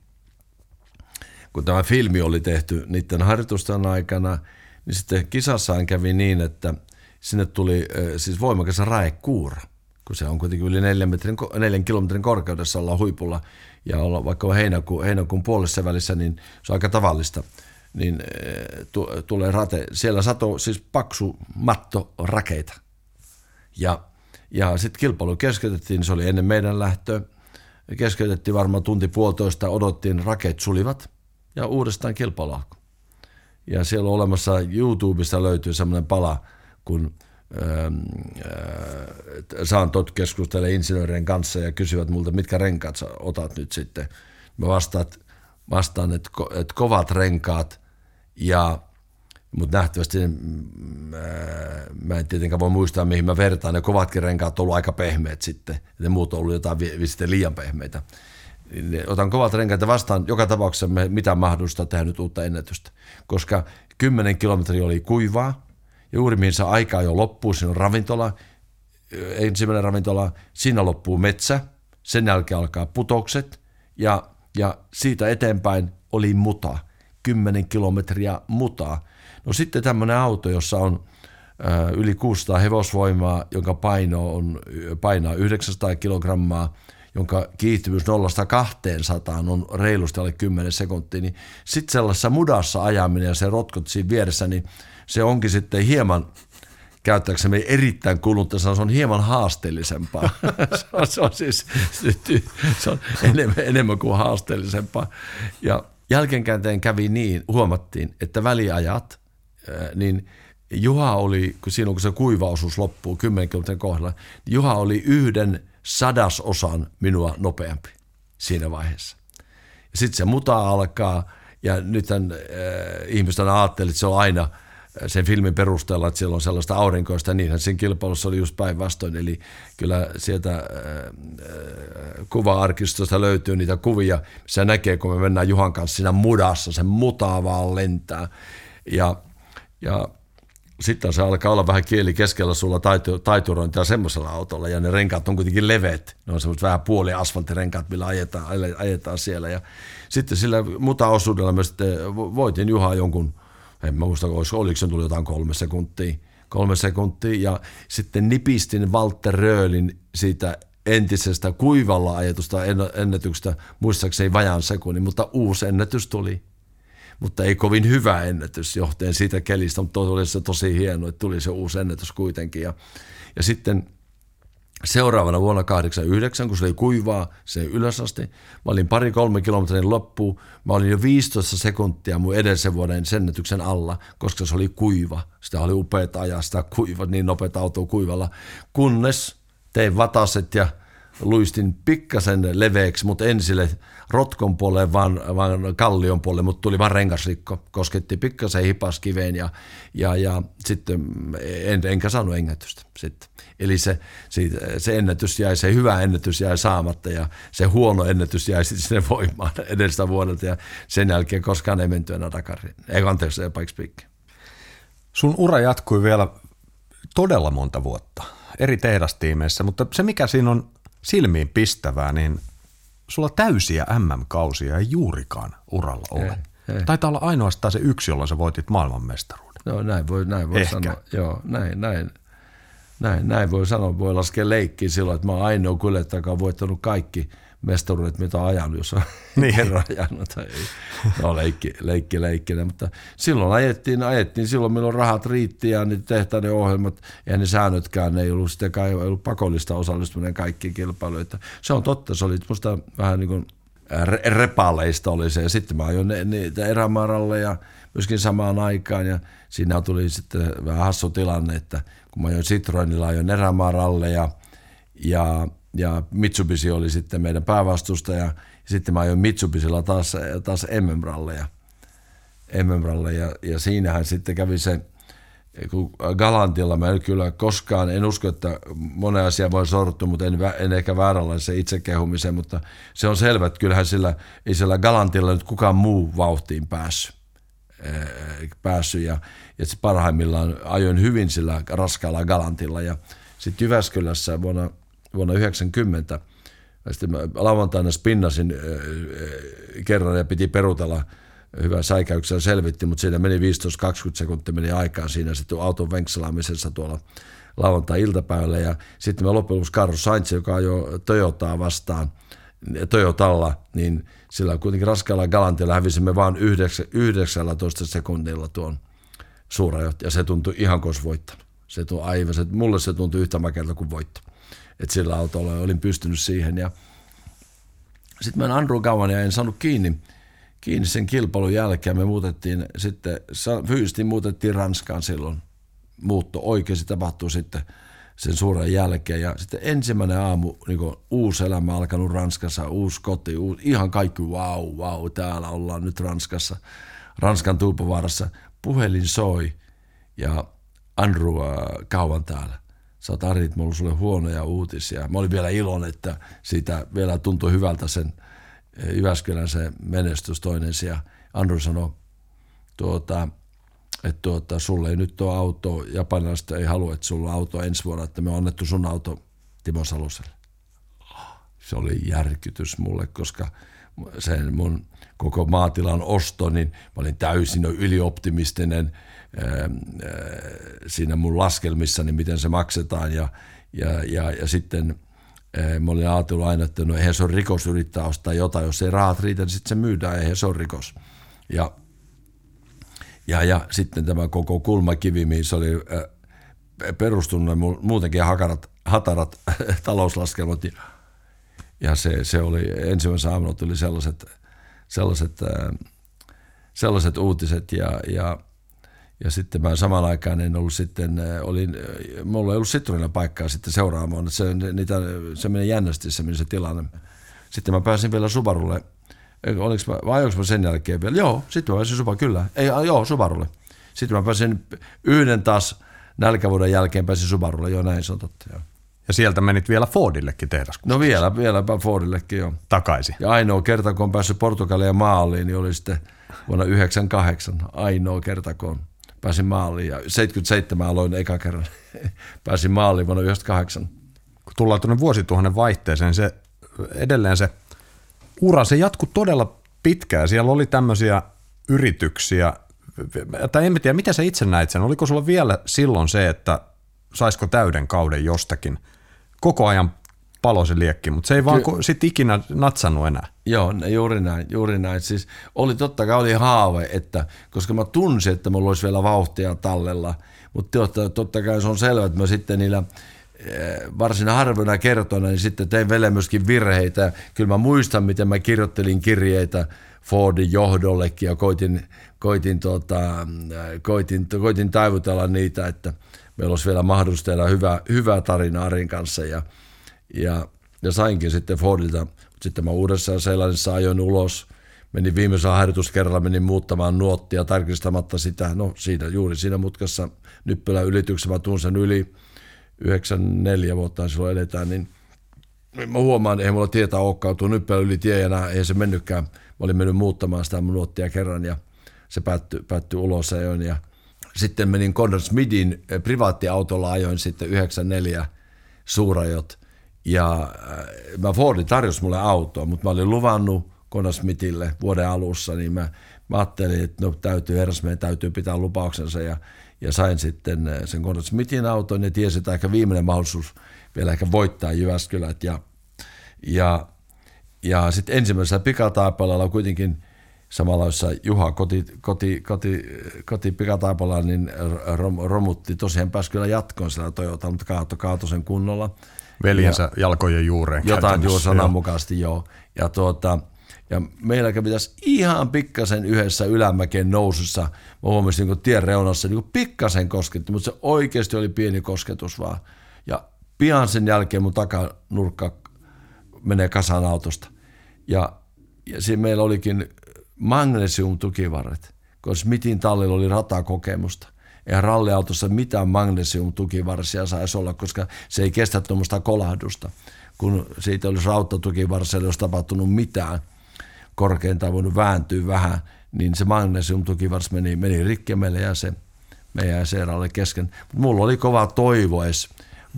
kun tämä filmi oli tehty niiden harjoitusten aikana, niin sitten kisassaan kävi niin, että sinne tuli siis voimakas raekuura, kun se on kuitenkin yli neljän, metrin, neljän kilometrin korkeudessa olla huipulla ja olla vaikka heinäkuun, heinäkuun puolessa välissä, niin se on aika tavallista niin tulee rate. Siellä sato siis paksu matto rakeita. Ja, ja sitten kilpailu keskeytettiin, se oli ennen meidän lähtöä keskeytettiin varmaan tunti puolitoista, odottiin, raket sulivat ja uudestaan kilpailu Ja siellä on olemassa, YouTubesta löytyy semmoinen pala, kun äh, saan tot keskustella insinöörien kanssa ja kysyvät multa, mitkä renkaat sä otat nyt sitten. Mä vastaat, vastaan, että, että kovat renkaat ja mutta nähtävästi mm, mä en tietenkään voi muistaa, mihin mä vertaan. Ne kovatkin renkaat on ollut aika pehmeät sitten. Ne muut on ollut jotain sitten liian pehmeitä. Niin otan kovat renkaat ja vastaan joka tapauksessa me mitä mahdollista tehdä nyt uutta ennätystä. Koska 10 kilometriä oli kuivaa. Ja juuri mihin se aikaa jo loppuu, siinä on ravintola, ensimmäinen ravintola, siinä loppuu metsä, sen jälkeen alkaa putokset ja, ja siitä eteenpäin oli muta, 10 kilometriä mutaa No sitten tämmöinen auto, jossa on yli 600 hevosvoimaa, jonka paino on, painaa 900 kilogrammaa, jonka kiihtyvyys 0-200 on reilusti alle 10 sekuntia, niin sitten sellaisessa mudassa ajaminen ja se rotkot siinä vieressä, niin se onkin sitten hieman käyttääksemme erittäin kulunutta, se on hieman haasteellisempaa. se, on, se on siis se on enemmän, enemmän kuin haasteellisempaa. Ja jälkeenkäänteen kävi niin, huomattiin, että väliajat, niin Juha oli, kun siinä kun se kuivaosuus loppuu 10 kilometrin kohdalla, niin Juha oli yhden sadasosan minua nopeampi siinä vaiheessa. Sitten se muta alkaa, ja nythän äh, ihmiset ajatteli, että se on aina – sen filmin perusteella, että siellä on sellaista aurinkoista, niinhän siinä kilpailussa oli just päinvastoin. Eli kyllä sieltä äh, äh, kuva-arkistosta löytyy niitä kuvia, se näkee, kun me mennään Juhan kanssa siinä mudassa, se mutaa vaan lentää. Ja, ja sitten se alkaa olla vähän kieli keskellä sulla taitu, taiturointia semmoisella autolla, ja ne renkaat on kuitenkin leveät. Ne on semmoiset vähän puoli asfalttirenkaat, millä ajetaan, ajetaan siellä. Ja sitten sillä muta-osuudella me sitten voitin Juhaa jonkun – en mä muista, oliko se tuli jotain kolme sekuntia, kolme sekuntia ja sitten nipistin Walter Röölin siitä entisestä kuivalla ajetusta ennätyksestä, muistaakseni vajan sekunnin, mutta uusi ennätys tuli. Mutta ei kovin hyvä ennätys johteen siitä kelistä, mutta oli se tosi hieno, että tuli se uusi ennätys kuitenkin. Ja, ja sitten Seuraavana vuonna 89, kun se oli kuivaa, se ylösasti. Mä olin pari-kolme kilometrin loppuun. Mä olin jo 15 sekuntia mun edellisen vuoden sennetyksen alla, koska se oli kuiva. Sitä oli upeata ajaa sitä kuiva, niin nopeata autoa kuivalla. Kunnes tein vataset ja luistin pikkasen leveäksi, mutta ensille rotkon puolelle, vaan, vaan kallion puolelle, mutta tuli vaan rengasrikko. Kosketti pikkasen hipaskiveen ja, ja, ja sitten en, enkä saanut engätystä sitten. Eli se, siitä, se ennätys jäi, se hyvä ennätys jäi saamatta ja se huono ennätys jäi sitten sinne voimaan edellisestä vuodelta ja sen jälkeen koskaan ei menty enää Dakariin. Ei anteeksi, Pikes Sun ura jatkui vielä todella monta vuotta eri tehdastiimeissä, mutta se mikä siinä on silmiin pistävää, niin sulla täysiä MM-kausia ei juurikaan uralla ole. Ei, ei. Taitaa olla ainoastaan se yksi, jolloin sä voitit maailmanmestaruuden. No näin voi, näin voi Ehkä. sanoa. Joo, näin, näin, näin, näin voi sanoa. Voi laskea leikkiä silloin, että mä oon ainoa kuljettaja, joka on voittanut kaikki – mestaruudet, mitä on ajanut, jos on niin. kerran ajanut. Tai ei. No leikki, leikki leikkinä, mutta silloin ajettiin, ajettiin silloin milloin rahat riitti ja ne tehtäiden ohjelmat ja ne säännötkään, ne ei ollut sittenkään ei ollut pakollista osallistuminen kaikkiin kilpailuihin. Se on totta, se oli musta vähän niin kuin repaleista oli se. Ja sitten mä ajoin niitä erämaaralleja myöskin samaan aikaan ja siinä tuli sitten vähän hassu tilanne, että kun mä ajoin Citroenilla, ajoin erämaaralleja ja ja Mitsubishi oli sitten meidän päävastustaja. Ja sitten mä ajoin Mitsubisilla taas, taas MM-ralleja. MM-ralleja. Ja siinähän sitten kävi se, kun Galantilla mä en kyllä koskaan, en usko, että monen asia voi sortua, mutta en, en ehkä vääränlaisen itsekehumiseen, mutta se on selvä, että kyllähän sillä, ei sillä Galantilla nyt kukaan muu vauhtiin päässyt. päässyt ja, ja parhaimmillaan ajoin hyvin sillä raskaalla Galantilla ja sitten Jyväskylässä vuonna vuonna 1990. Sitten mä lauantaina spinnasin kerran ja piti perutella hyvä säikäyksellä selvitti, mutta siinä meni 15-20 sekuntia meni aikaa siinä sitten auton venkselaamisessa tuolla lauantai-iltapäivällä. Ja sitten mä loppujen lopuksi Carlos Sainz, joka ajoi Toyotaa vastaan, Toyotalla, niin sillä kuitenkin raskaalla galantilla hävisimme vain 19 sekunnilla tuon suurajohtaja. Ja se tuntui ihan kuin voittanut. Se tuntui aivan, se, mulle se tuntui yhtä makelta kuin voitto että sillä autolla olin pystynyt siihen. Ja sitten en Andrew kauan ja en saanut kiinni, kiinni sen kilpailun jälkeen. Me muutettiin sitten, fyysisesti muutettiin Ranskaan silloin. Muutto oikeasti tapahtui sitten sen suuren jälkeen. Ja sitten ensimmäinen aamu, niin uusi elämä alkanut Ranskassa, uusi koti, uusi, ihan kaikki wow, wow, täällä ollaan nyt Ranskassa, Ranskan Tuupovaarassa. Puhelin soi ja Andrew äh, kauan täällä sä oot Arit, mulla sulle huonoja uutisia. Mä olin vielä ilon, että siitä vielä tuntui hyvältä sen eh, Jyväskylän se menestys toinen sija. Andrew sanoi, tuota, että tuota, sulle ei nyt ole auto, japanilaiset ei halua, että sulla on auto ensi vuonna, että me on annettu sun auto Timo Saloselle. Se oli järkytys mulle, koska sen mun koko maatilan osto, niin mä olin täysin ylioptimistinen ää, ää, siinä mun laskelmissani, miten se maksetaan ja, ja, ja, ja sitten ää, mä olin ajatellut aina, että no eihän se on rikos yrittää ostaa jotain, jos ei rahat riitä, niin sitten se myydään, eihän se on rikos. Ja, ja, ja sitten tämä koko kulmakivi, se oli perustunut muutenkin hakarat, hatarat talouslaskelmat. Ja, ja se, se oli ensimmäisen aamuna tuli sellaiset, sellaiset, sellaiset uutiset ja, ja, ja sitten mä samaan aikaan en ollut sitten, olin, mulla ei ollut Citroenilla paikkaa sitten seuraamaan, se, niitä, se meni jännästi se, se tilanne. Sitten mä pääsin vielä Subarulle, oliko mä, vai oliko mä sen jälkeen vielä, joo, sitten mä pääsin Subarulle, kyllä, ei, joo, Subarulle. Sitten mä pääsin yhden taas nälkävuoden jälkeen pääsin Subarulle, joo näin se on totta. Joo. Ja sieltä menit vielä Fordillekin tehdas. No vielä, vielä Fordillekin joo. Takaisin. Ja ainoa kerta, kun on päässyt Portugaliin maaliin, niin oli sitten vuonna 98. Ainoa kerta, kun pääsin maaliin. Ja 77 aloin eka kerran. pääsin maaliin vuonna 98. Kun tullaan tuonne vuosituhannen vaihteeseen, se edelleen se ura, se jatkuu todella pitkään. Siellä oli tämmöisiä yrityksiä, tai en tiedä, mitä sä itse näit sen? Oliko sulla vielä silloin se, että saisiko täyden kauden jostakin? Koko ajan palo se liekki, mutta se ei vaan Ky- sit ikinä natsannut enää. Joo, juuri näin, juuri näin. Siis oli totta kai oli haave, että koska mä tunsin, että mulla olisi vielä vauhtia tallella, mutta totta, totta kai se on selvä, että mä sitten niillä eh, varsin harvoina kertoina, niin sitten tein vielä myöskin virheitä. Kyllä mä muistan, miten mä kirjoittelin kirjeitä Fordin johdollekin ja koitin, koitin, tota, koitin, koitin taivutella niitä, että meillä olisi vielä mahdollista tehdä hyvä, hyvä tarina Arin kanssa ja, ja, ja sainkin sitten Fordilta. Sitten mä uudessa sellaisessa ajoin ulos, menin viimeisellä harjoituskerralla, menin muuttamaan nuottia tarkistamatta sitä, no siinä juuri siinä mutkassa Nyppylän ylityksessä, mä tuun sen yli. 94 vuotta silloin edetään, niin mä huomaan, ei mulla tietä olekaan, Nyppylän yli tie ja ei se mennytkään. Mä olin mennyt muuttamaan sitä nuottia kerran ja se päättyi, päättyi ulos ajoin ja sitten menin Condor Smithin eh, privaattiautolla ajoin sitten 94 suurajot. Ja eh, mä Fordi tarjosi mulle autoa, mutta mä olin luvannut Condor Smithille vuoden alussa, niin mä, mä ajattelin, että no täytyy herrasmeen täytyy pitää lupauksensa. Ja, ja sain sitten eh, sen Condor Smithin auton ja tiesin, että ehkä viimeinen mahdollisuus vielä ehkä voittaa Jyväskylät. Ja, ja ja sitten ensimmäisellä pikataipaleella kuitenkin samalla jossa Juha koti, koti, koti, koti pikataipaleella, niin rom, romutti tosiaan pääsi kyllä jatkoon sillä Toyota, mutta kaato, kaato sen kunnolla. Veljensä ja, jalkojen juureen. Jotain juuri sananmukaisesti, joo. joo. Ja, tuota, ja meillä kävi tässä ihan pikkasen yhdessä ylämäkeen nousussa. Mä huomasin niin tien reunassa niin pikkasen kosketti, mutta se oikeasti oli pieni kosketus vaan. Ja pian sen jälkeen mun takanurkka menee kasan autosta. Ja, ja siinä meillä olikin magnesium-tukivarret, koska Smithin tallilla oli ratakokemusta. Eihän ralliautossa mitään magnesium-tukivarsia saisi olla, koska se ei kestä tuommoista kolahdusta. Kun siitä olisi rautatukivarsia, olisi tapahtunut mitään, korkeintaan voinut vääntyä vähän, niin se magnesium-tukivars meni, meni rikki meille ja se meidän seeraalle kesken. Mutta mulla oli kova toivo edes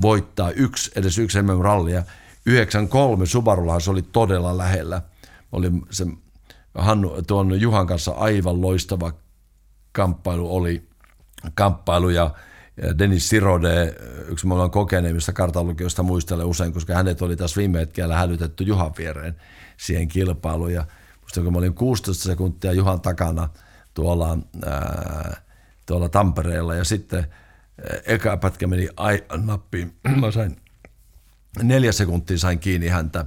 voittaa yksi, edes yksi MM-rallia. 93 Subarullahan se oli todella lähellä. Oli se Hannu, tuon Juhan kanssa aivan loistava kamppailu oli kamppailu ja Dennis Sirode, yksi maailman kokeneimmista kartanlukijoista muistelen usein, koska hänet oli tässä viime hetkellä hälytetty Juhan viereen siihen kilpailuun. Ja musta kun mä olin 16 sekuntia Juhan takana tuolla, ää, tuolla Tampereella ja sitten eka pätkä meni ai, nappiin. mä sain neljä sekuntia sain kiinni häntä.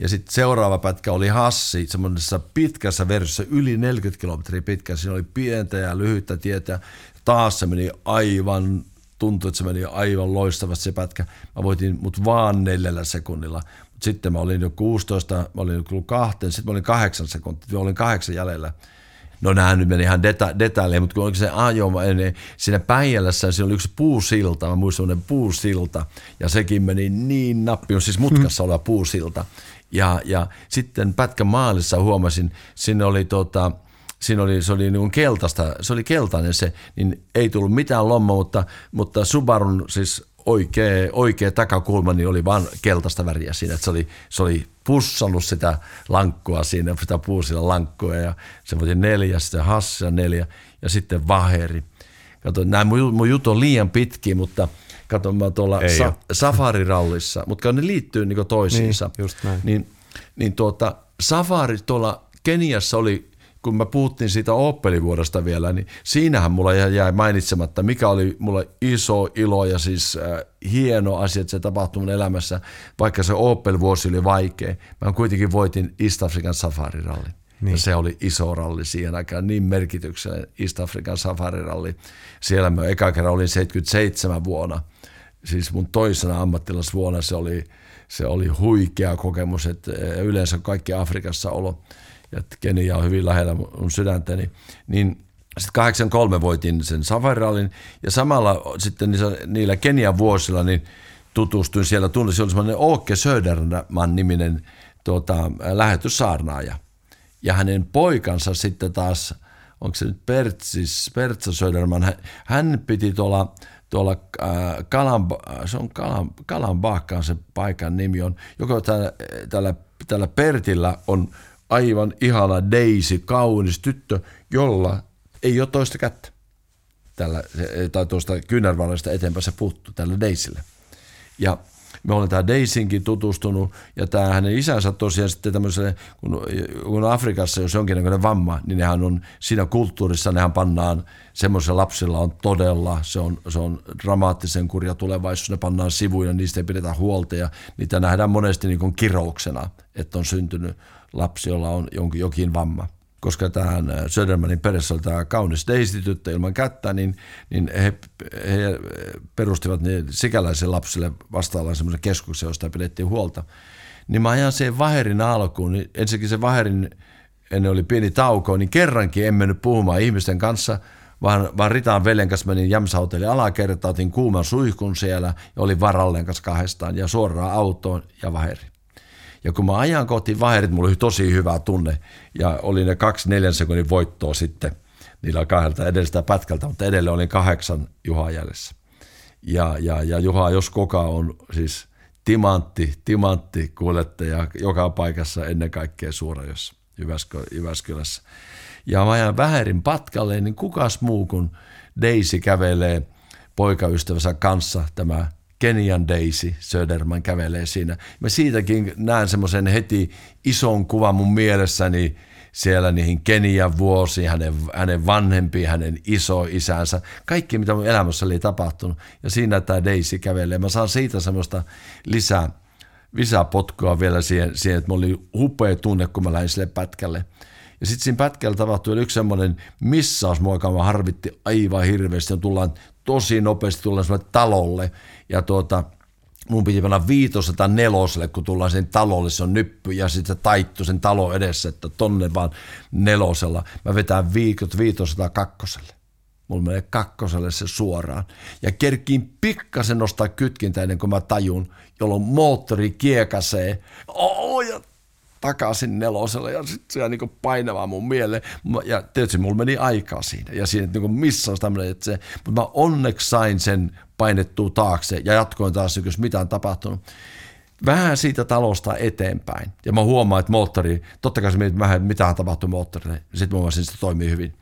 Ja sitten seuraava pätkä oli Hassi, semmoisessa pitkässä versiossa, yli 40 kilometriä pitkä. Siinä oli pientä ja lyhyttä tietä. Taas se meni aivan, tuntui, että se meni aivan loistavasti se pätkä. Mä voitin mut vaan neljällä sekunnilla. Mut sitten mä olin jo 16, mä olin jo kahteen, sitten mä olin kahdeksan sekuntia, mä olin kahdeksan jäljellä. No nämä nyt meni ihan deta- detaileihin, mutta kun oliko se ajo, niin siinä Päijälässä siinä oli yksi puusilta, mä muistan puusilta, ja sekin meni niin nappi, siis mutkassa oleva puusilta. Ja, ja sitten pätkän maalissa huomasin, siinä oli tota, siinä oli, se oli niin keltaista, se oli keltainen se, niin ei tullut mitään lomma, mutta, mutta Subarun siis oikea, oikea takakulma niin oli vain keltaista väriä siinä, että se oli, se oli pussannut sitä lankkua siinä, sitä puusilla lankkua ja se oli neljä, sitten Hassia neljä ja sitten Vaheri. Kato, nämä mun, mun jutut on liian pitkiä, mutta kato mä tuolla sa- safarirallissa, mutta ne liittyy niin toisiinsa. Niin, just näin. Niin, niin tuota, safari tuolla Keniassa oli kun mä puhuttiin siitä Opelivuodesta vielä, niin siinähän mulla jäi mainitsematta, mikä oli mulla iso ilo ja siis äh, hieno asia, että se tapahtui mun elämässä, vaikka se Opel-vuosi oli vaikea. Mä kuitenkin voitin East African Safari-rallin. Niin. Ja se oli iso ralli siihen aikaan, niin merkityksellinen East African Safari-ralli. Siellä mä eka kerran olin 77 vuonna, siis mun toisena ammattilasvuonna se oli, se oli huikea kokemus, että äh, yleensä kaikki Afrikassa olo ja Kenia on hyvin lähellä mun sydäntäni, niin sitten 83 voitin sen safarallin ja samalla sitten niillä Kenian vuosilla niin tutustuin siellä, tunsin, oli semmoinen Åke Söderman niminen tuota, lähetyssaarnaaja. Ja hänen poikansa sitten taas, onko se nyt Pertsis, Pertsa Söderman, hän, hän piti tuolla, tuolla äh, Kalan, se on Kalan, se paikan nimi on, joka täällä, täällä, täällä Pertillä on aivan ihana Daisy, kaunis tyttö, jolla ei ole toista kättä. Tällä, tai tuosta kyynärvallista eteenpäin se puuttuu tällä Daisylle. Ja me olemme tähän Daisinkin tutustunut, ja tämä hänen isänsä tosiaan sitten tämmöiselle, kun, kun Afrikassa jos jonkinnäköinen vamma, niin nehän on siinä kulttuurissa, nehän pannaan, semmoisilla lapsilla on todella, se on, se on dramaattisen kurja tulevaisuus, ne pannaan sivuun ja niistä ei pidetä huolta, ja niitä nähdään monesti niin kuin kirouksena, että on syntynyt lapsi, jolla on jokin vamma. Koska tähän äh, Södermanin perheessä oli tämä kaunis Daisy-tyttö ilman kättä, niin, niin he, he perustivat niin sikäläisen lapsille vastaavalla semmoisen keskuksen, josta pidettiin huolta. Niin mä ajan sen Vaherin alkuun, niin ensinnäkin se Vaherin, ennen oli pieni tauko, niin kerrankin en mennyt puhumaan ihmisten kanssa, vaan, vaan Ritaan veljen kanssa menin Jämsautelin alakerta, otin kuuman suihkun siellä ja olin varalleen kanssa kahdestaan ja suoraan autoon ja Vaheri. Ja kun mä ajan kohti vaherit, mulla oli tosi hyvä tunne ja oli ne kaksi neljän sekunnin voittoa sitten niillä kahdelta edelliseltä pätkältä, mutta edelleen olin kahdeksan Juhaa jäljessä. Ja, ja, ja Juha, jos koka on siis timantti, timantti kuljettaja joka paikassa ennen kaikkea Suurajossa, Jyväskö, Jyväskylässä. Ja mä ajan väherin patkalle, niin kukas muu kuin Daisy kävelee poikaystävänsä kanssa tämä Kenian Daisy Söderman kävelee siinä. Mä siitäkin näen semmoisen heti ison kuvan mun mielessäni siellä niihin Kenian vuosiin, hänen, hänen vanhempiin, hänen iso isänsä, kaikki mitä mun elämässä oli tapahtunut. Ja siinä tämä Daisy kävelee. Mä saan siitä semmoista lisää, lisää potkua vielä siihen, siihen, että mulla oli hupea tunne, kun mä lähdin sille pätkälle. Ja sitten siinä pätkällä tapahtui yksi semmoinen missaus, mua harvitti aivan hirveästi. Tullaan tosi nopeasti tullaan talolle ja tuota, mun piti panna 504, kun tullaan sen talolle, se on nyppy, ja sitten se taittu sen talo edessä, että tonne vaan nelosella. Mä vetään viikot 502. Mulla menee kakkoselle se suoraan. Ja kerkiin pikkasen nostaa kytkintä ennen kuin mä tajun, jolloin moottori kiekasee. Oh, takaisin neloselle ja sitten se niin painavaa mun mieleen. Ja tietysti mulla meni aikaa siinä ja siinä niin missä on tämmöinen, että se, mutta mä onneksi sain sen painettua taakse ja jatkoin taas, jos mitään tapahtunut. Vähän siitä talosta eteenpäin. Ja mä huomaan, että moottori, totta kai se vähän, mitä tapahtui moottorille. Sitten mä huomasin, että se toimii hyvin.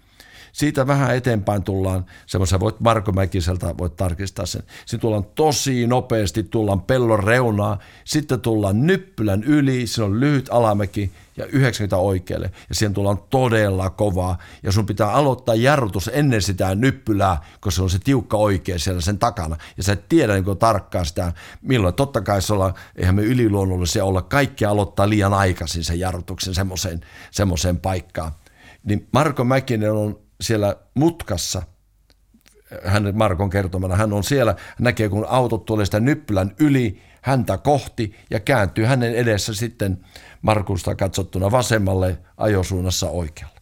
Siitä vähän eteenpäin tullaan, semmoisen voit Marko Mäkiseltä voit tarkistaa sen. Sitten tullaan tosi nopeasti, tullaan pellon reunaa, sitten tullaan nyppylän yli, se on lyhyt alamäki ja 90 oikealle. Ja siihen tullaan todella kovaa. Ja sun pitää aloittaa jarrutus ennen sitä nyppylää, koska se on se tiukka oikea siellä sen takana. Ja sä et tiedä niin tarkkaan sitä, milloin. Totta kai se olla, eihän me yliluonnollisia olla, kaikki aloittaa liian aikaisin sen jarrutuksen semmoiseen, semmoiseen paikkaan. Niin Marko Mäkinen on siellä mutkassa, hänen Markon kertomana, hän on siellä, hän näkee kun autot tulee sitä nyppylän yli häntä kohti ja kääntyy hänen edessä sitten Markusta katsottuna vasemmalle ajosuunnassa oikealle.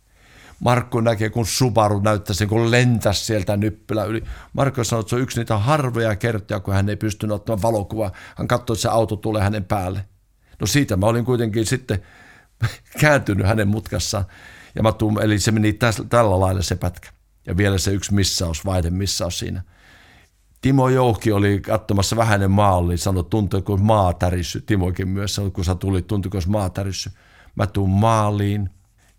Markku näkee, kun Subaru näyttäisi, kun lentäisi sieltä nyppylä yli. Markku sanoi, että se on yksi niitä harvoja kertoja, kun hän ei pystynyt ottamaan valokuvaa. Hän katsoi, että se auto tulee hänen päälle. No siitä mä olin kuitenkin sitten kääntynyt hänen mutkassaan ja mä tuun, eli se meni täs, tällä lailla se pätkä. Ja vielä se yksi missaus, vaihde missaus siinä. Timo Jouhki oli katsomassa vähäinen maali, sanoi, tuntuuko maa tärissy. Timokin myös sanoi, kun sä tulit, tuntuuko maa tärissy. Mä tuun maaliin,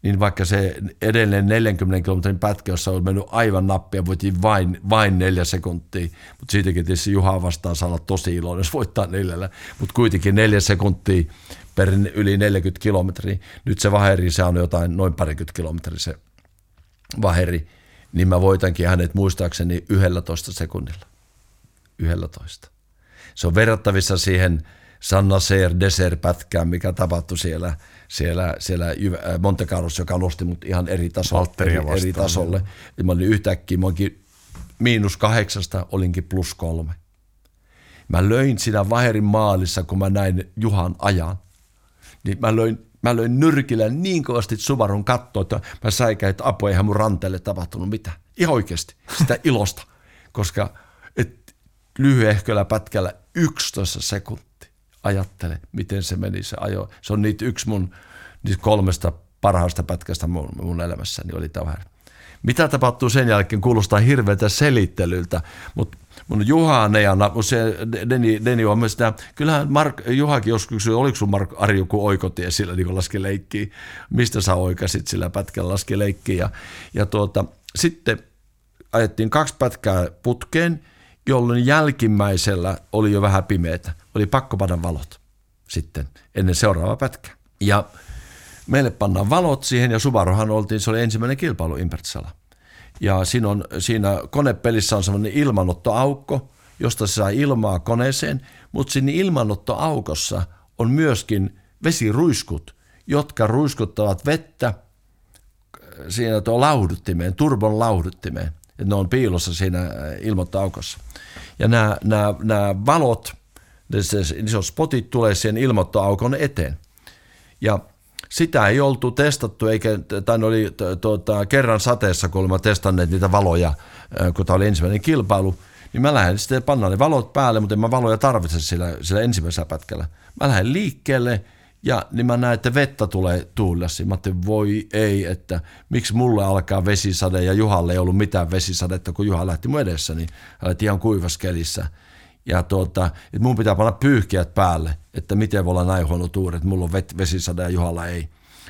niin vaikka se edelleen 40 kilometrin pätkä, jossa on mennyt aivan nappia, voitiin vain, vain neljä sekuntia, mutta siitäkin tietysti Juha vastaan saa olla tosi iloinen, jos voittaa neljällä, mutta kuitenkin neljä sekuntia per yli 40 kilometriä. Nyt se vaheri, se on jotain noin parikymmentä kilometriä se vaheri, niin mä voitankin hänet muistaakseni 11 sekunnilla. 11. Se on verrattavissa siihen Sanna Seer Desert pätkään, mikä tapahtui siellä, siellä, siellä Monte Carlos, joka nosti mut ihan eri, taso, eri, eri tasolle. Ja mä olin yhtäkkiä, mä olinkin miinus kahdeksasta, olinkin plus kolme. Mä löin siinä Vaherin maalissa, kun mä näin Juhan ajan, niin mä löin, mä löin nyrkillä niin kovasti Subarun kattoa, että mä säikäin, että apua, eihän mun ranteelle tapahtunut mitään. Ihan oikeasti, sitä ilosta, koska et lyhyehköllä pätkällä 11 sekuntia. Ajattele, miten se meni se ajo. Se on niitä yksi mun niitä kolmesta parhaasta pätkästä mun, mun elämässäni oli tämä tapahtuu sen jälkeen, kuulostaa hirveältä selittelyltä, mutta mun Juha Neana, se Deni, Deni on myös sitä, kyllähän Mark, Juhakin joskus kysyi, oliko sun Mark Arju kuin oikotie sillä niin laski leikkiä, mistä sä oikasit sillä pätkällä laski leikkiä. Ja, ja tuota, sitten ajettiin kaksi pätkää putkeen, jolloin jälkimmäisellä oli jo vähän pimeätä. Oli pakko panna valot sitten ennen seuraavaa pätkää. Ja meille pannaan valot siihen ja Subaruhan oltiin, se oli ensimmäinen kilpailu Impertsala. Ja siinä, on, siinä konepelissä on semmoinen ilmanottoaukko, josta se saa ilmaa koneeseen, mutta siinä ilmanottoaukossa on myöskin vesiruiskut, jotka ruiskuttavat vettä siinä tuo lauhduttimeen, turbon lauhduttimeen. Että ne on piilossa siinä äh, ilmoittoaukossa. Ja nämä, nämä, nämä valot, isot spotit tulee siihen ilmoittoaukon eteen. Ja sitä ei oltu testattu, eikä, tai oli tuota, kerran sateessa, kun olimme testanneet niitä valoja, kun tämä oli ensimmäinen kilpailu, niin mä lähden sitten pannaan ne valot päälle, mutta en mä valoja tarvitse sillä, sillä ensimmäisellä pätkällä. Mä lähden liikkeelle ja niin mä näen, että vettä tulee tuulessa. Mä ajattelin, voi ei, että miksi mulle alkaa vesisade ja Juhalle ei ollut mitään vesisadetta, kun Juha lähti mun edessä, niin hän ihan kuivaskelissä. Ja tuota, että mun pitää panna pyyhkiät päälle, että miten voi olla näin huono tuuri, että mulla on vesisade ja Juhalla ei.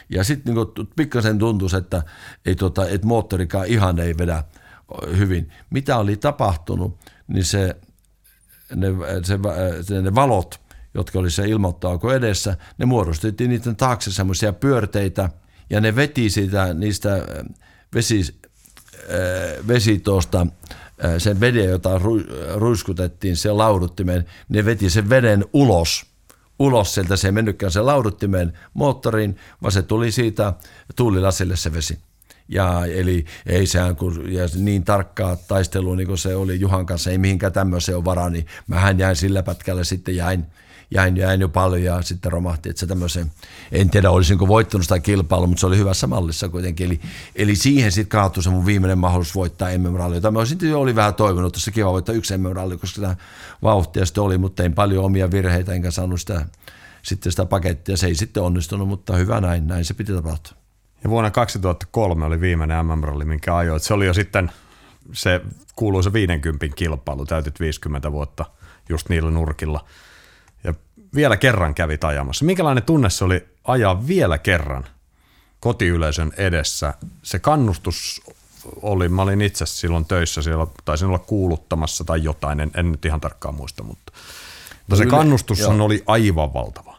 Ja sitten niin pikkasen tuntuu, että, ei tuota, että moottorikaan ihan ei vedä hyvin. Mitä oli tapahtunut, niin se, ne, se, se, ne valot, jotka oli se ilmoittauko edessä, ne muodostettiin niiden taakse semmoisia pyörteitä ja ne veti sitä, niistä vesi, vesi sen veden, jota ruiskutettiin se lauduttimen, ne veti sen veden ulos. Ulos sieltä se ei mennytkään se lauduttimen moottoriin, vaan se tuli siitä tuulilasille se vesi. Ja eli ei sehän kun, ja niin tarkkaa taistelua niin kuin se oli Juhan kanssa, ei mihinkään tämmöiseen ole varaa, niin mähän jäin sillä pätkällä sitten jäin, jäin, jäin jo paljon ja sitten romahti, että se tämmöisen, en tiedä olisinko voittanut sitä kilpailua, mutta se oli hyvässä mallissa kuitenkin. Eli, eli siihen sitten kaatui se mun viimeinen mahdollisuus voittaa MM-ralli, jota mä olisin oli vähän toivonut, että se kiva voittaa yksi MM-ralli, koska sitä vauhtia sitten oli, mutta tein paljon omia virheitä, enkä saanut sitä, sitten sitä pakettia. Se ei sitten onnistunut, mutta hyvä näin, näin se piti tapahtua. Ja vuonna 2003 oli viimeinen MM-ralli, minkä ajoit. Se oli jo sitten se kuuluisa 50 kilpailu, täytyt 50 vuotta just niillä nurkilla vielä kerran kävit ajamassa. Minkälainen tunne se oli ajaa vielä kerran kotiyleisön edessä? Se kannustus oli, mä olin itse silloin töissä, siellä taisin olla kuuluttamassa tai jotain, en, en nyt ihan tarkkaan muista, mutta, mutta se kannustus oli aivan valtava.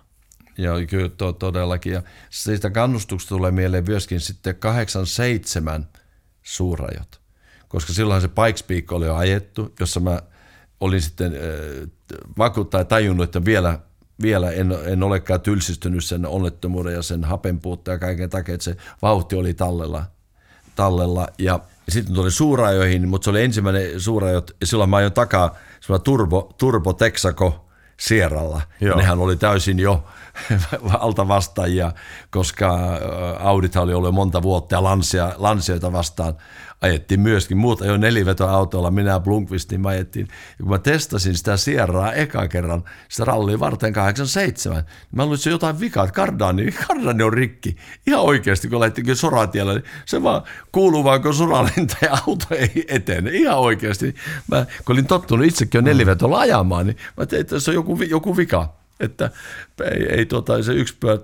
Joo, kyllä to, todellakin. Ja siitä kannustuksesta tulee mieleen myöskin sitten 87 suurajot, koska silloin se Pikes Peak oli jo ajettu, jossa mä olin sitten äh, vakuuttaa ja tajunnut, että vielä vielä en, en olekaan tylsistynyt sen onnettomuuden ja sen hapenpuutteen ja kaiken takia, että se vauhti oli tallella. tallella. Ja sitten tuli suurajoihin, mutta se oli ensimmäinen suurajo, ja silloin mä ajoin takaa turbo, turbo Texaco Sierralla. Ja nehän oli täysin jo alta vastaajia, koska Audit oli ollut monta vuotta ja Lancia, Lancioita vastaan ajettiin myöskin. Muut jo nelivetoautolla, minä Blunkvist, niin mä ajettiin. Ja kun mä testasin sitä Sierraa eka kerran, sitä rallia varten 87, niin mä luulin, että se jotain vikaa, että kardani, kardani on rikki. Ihan oikeasti, kun lähtikin soratiellä, niin se vaan kuuluu vaan, kun soralinta ja auto ei etene. Ihan oikeasti. Mä, kun olin tottunut itsekin jo nelivetolla ajamaan, niin mä tein, että se on joku, joku vika että ei, ei tota, se yksi pyörä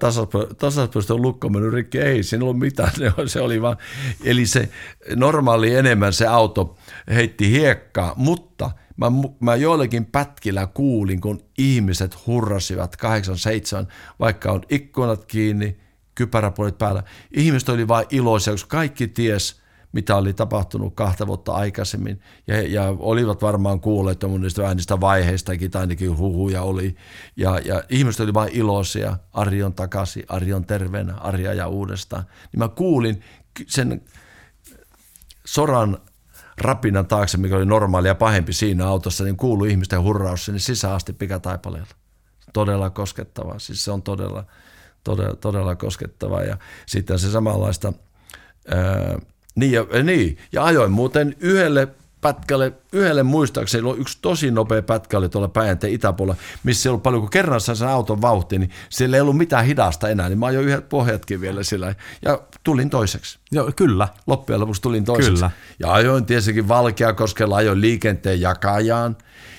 tasapyöristä on lukko mennyt rikki, ei siinä ollut mitään, se oli vaan, eli se normaali enemmän se auto heitti hiekkaa, mutta mä, mä joillekin pätkillä kuulin, kun ihmiset hurrasivat 87, vaikka on ikkunat kiinni, kypäräpuolit päällä, ihmiset oli vain iloisia, koska kaikki ties, mitä oli tapahtunut kahta vuotta aikaisemmin. Ja, ja olivat varmaan kuulleet niistä vähän niistä vaiheistakin, tai ainakin huhuja oli. Ja, ja ihmiset oli vain iloisia, Ari on takaisin, Ari on terveenä, Arja ja uudestaan. Niin mä kuulin sen soran rapinan taakse, mikä oli normaali ja pahempi siinä autossa, niin kuului ihmisten hurraus sinne sisäasti pikataipaleella. Todella koskettavaa, siis se on todella, todella, todella koskettavaa. Ja sitten se samanlaista... Ää, niin ja, niin, ja ajoin muuten yhdelle pätkälle, yhdelle muistaakseni on yksi tosi nopea pätkä oli tuolla Päijänteen itäpuolella, missä ei ollut paljon, kun kerran sen auton vauhti, niin siellä ei ollut mitään hidasta enää, niin mä ajoin yhdet pohjatkin vielä sillä ja tulin toiseksi. Joo, kyllä. Loppujen lopuksi tulin toiseksi. Kyllä. Ja ajoin tietenkin Valkeakoskella, ajoin liikenteen jakajaan,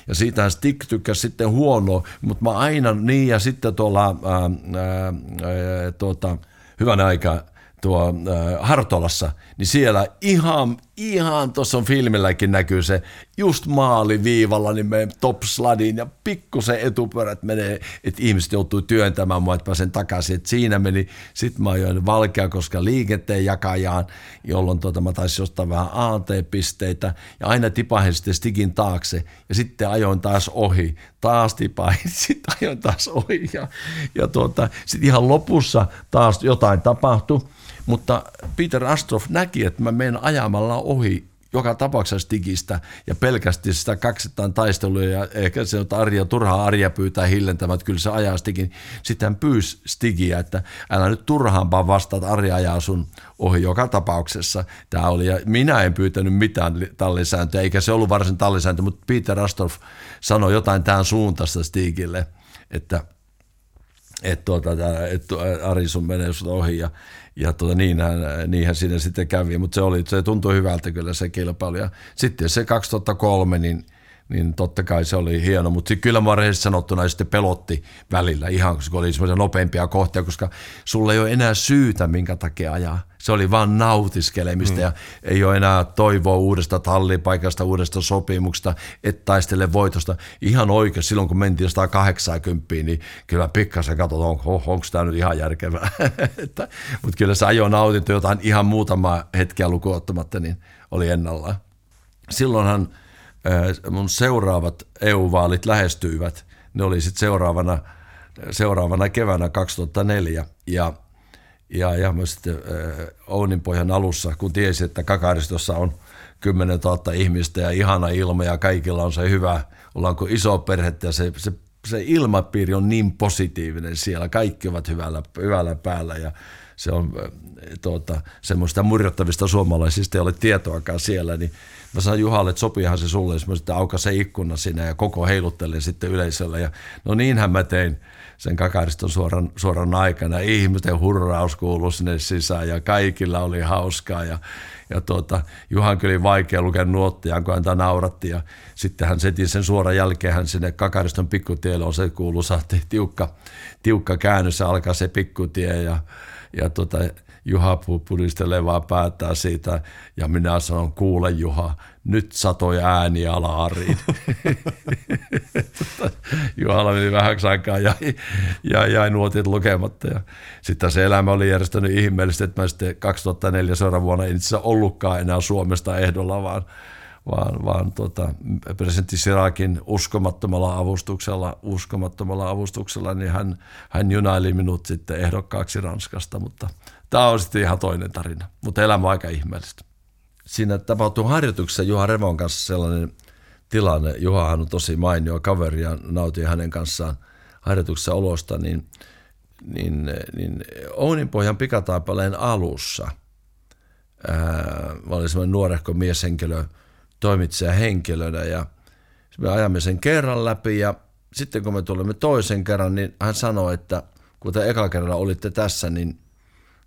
ja siitähän Stick tykkäsi sitten huonoa, mutta mä aina niin, ja sitten tuolla ää, ää, ää, tuota, hyvän aikaa tuo äh, Hartolassa, niin siellä ihan, ihan tuossa filmilläkin näkyy se, just maaliviivalla, niin me top sladiin ja pikkusen etupyörät menee, että ihmiset joutuu työntämään mua, että pääsen takaisin. Et siinä meni, sitten mä ajoin koska liikenteen jakajaan, jolloin tuota, mä taisin ostaa vähän AT-pisteitä ja aina tipahin sitten stigin taakse ja sitten ajoin taas ohi, taas tipahin, sitten ajoin taas ohi ja, ja tuota, sitten ihan lopussa taas jotain tapahtui mutta Peter Astroff näki, että mä menen ajamalla ohi joka tapauksessa Stigistä ja pelkästään sitä kaksittain taistelua ja ehkä se on Arja, turhaa Arja pyytää hillentämään, että kyllä se ajaa Stigin. Sitten hän pyysi Stigiä, että älä nyt turhaampaa vastaa, että Arja ajaa sun ohi joka tapauksessa. Tämä oli, ja minä en pyytänyt mitään tallisääntöä, eikä se ollut varsin tallisääntö, mutta Peter Astroff sanoi jotain tämän suuntaista Stigille, että – että tuota, et Ari sun menee ohi ja, ja tuota, niinhän, niinhän siinä sitten kävi, mutta se, oli, se tuntui hyvältä kyllä se kilpailu. Ja sitten se 2003, niin, niin totta kai se oli hieno, mutta kyllä mä rehellisesti sanottuna sitten pelotti välillä ihan, koska oli semmoisia nopeampia kohtia, koska sulla ei ole enää syytä, minkä takia ajaa se oli vain nautiskelemista mm. ja ei ole enää toivoa uudesta tallipaikasta, uudesta sopimuksesta, et taistele voitosta. Ihan oikein, silloin kun mentiin 180, niin kyllä pikkasen katsot, on, onko tämä nyt ihan järkevää. Mutta kyllä se ajo nautinto jotain ihan muutama hetkeä lukuottamatta, niin oli ennallaan. Silloinhan mun seuraavat EU-vaalit lähestyivät. Ne oli sitten seuraavana, seuraavana keväänä 2004 ja – ja, ja myös sitten äh, Ouninpohjan alussa, kun tiesi, että Kakaristossa on 10 000 ihmistä ja ihana ilma ja kaikilla on se hyvä, ollaanko iso perhettä ja se, se, se ilmapiiri on niin positiivinen siellä, kaikki ovat hyvällä, hyvällä päällä ja se on äh, tuota, semmoista murjottavista suomalaisista ei ole tietoakaan siellä, niin mä sanoin Juhalle, että sopiihan se sulle, jos mä se ikkuna sinne ja koko heiluttelee sitten yleisöllä ja no niinhän mä tein sen kakariston suoran, suoran aikana. Ihmisten hurraus kuului sinne sisään ja kaikilla oli hauskaa ja, ja tuota, Juhan kyllä vaikea lukea nuottia, kun häntä nauratti ja sitten hän setin sen suoran jälkeen hän sinne kakariston pikkutielle on se kuuluisa tiukka, tiukka käännös alkaa se pikkutie ja, ja tuota, Juha pudistelee vaan päättää siitä ja minä sanon, kuule Juha, nyt satoi ääni alaariin. Juhalla meni vähäksi aikaa ja jäi, jäi nuotit lukematta. Ja sitten se elämä oli järjestänyt ihmeellisesti, että mä sitten 2004 seuraavana vuonna en itse ollutkaan enää Suomesta ehdolla, vaan, vaan, vaan tota, presidentti Sirakin uskomattomalla avustuksella, uskomattomalla avustuksella, niin hän, hän junaili minut sitten ehdokkaaksi Ranskasta, mutta tämä on sitten ihan toinen tarina, mutta elämä on aika ihmeellistä siinä tapahtui harjoituksessa Juha Revon kanssa sellainen tilanne. Juhahan on tosi mainio kaveri ja nautin hänen kanssaan harjoituksessa olosta, niin, niin, niin Ouninpohjan pikataipaleen alussa ää, mä olin semmoinen nuorehko mieshenkilö, toimitsija henkilönä ja me ajamme sen kerran läpi ja sitten kun me tulemme toisen kerran, niin hän sanoi, että kun te eka kerralla olitte tässä, niin,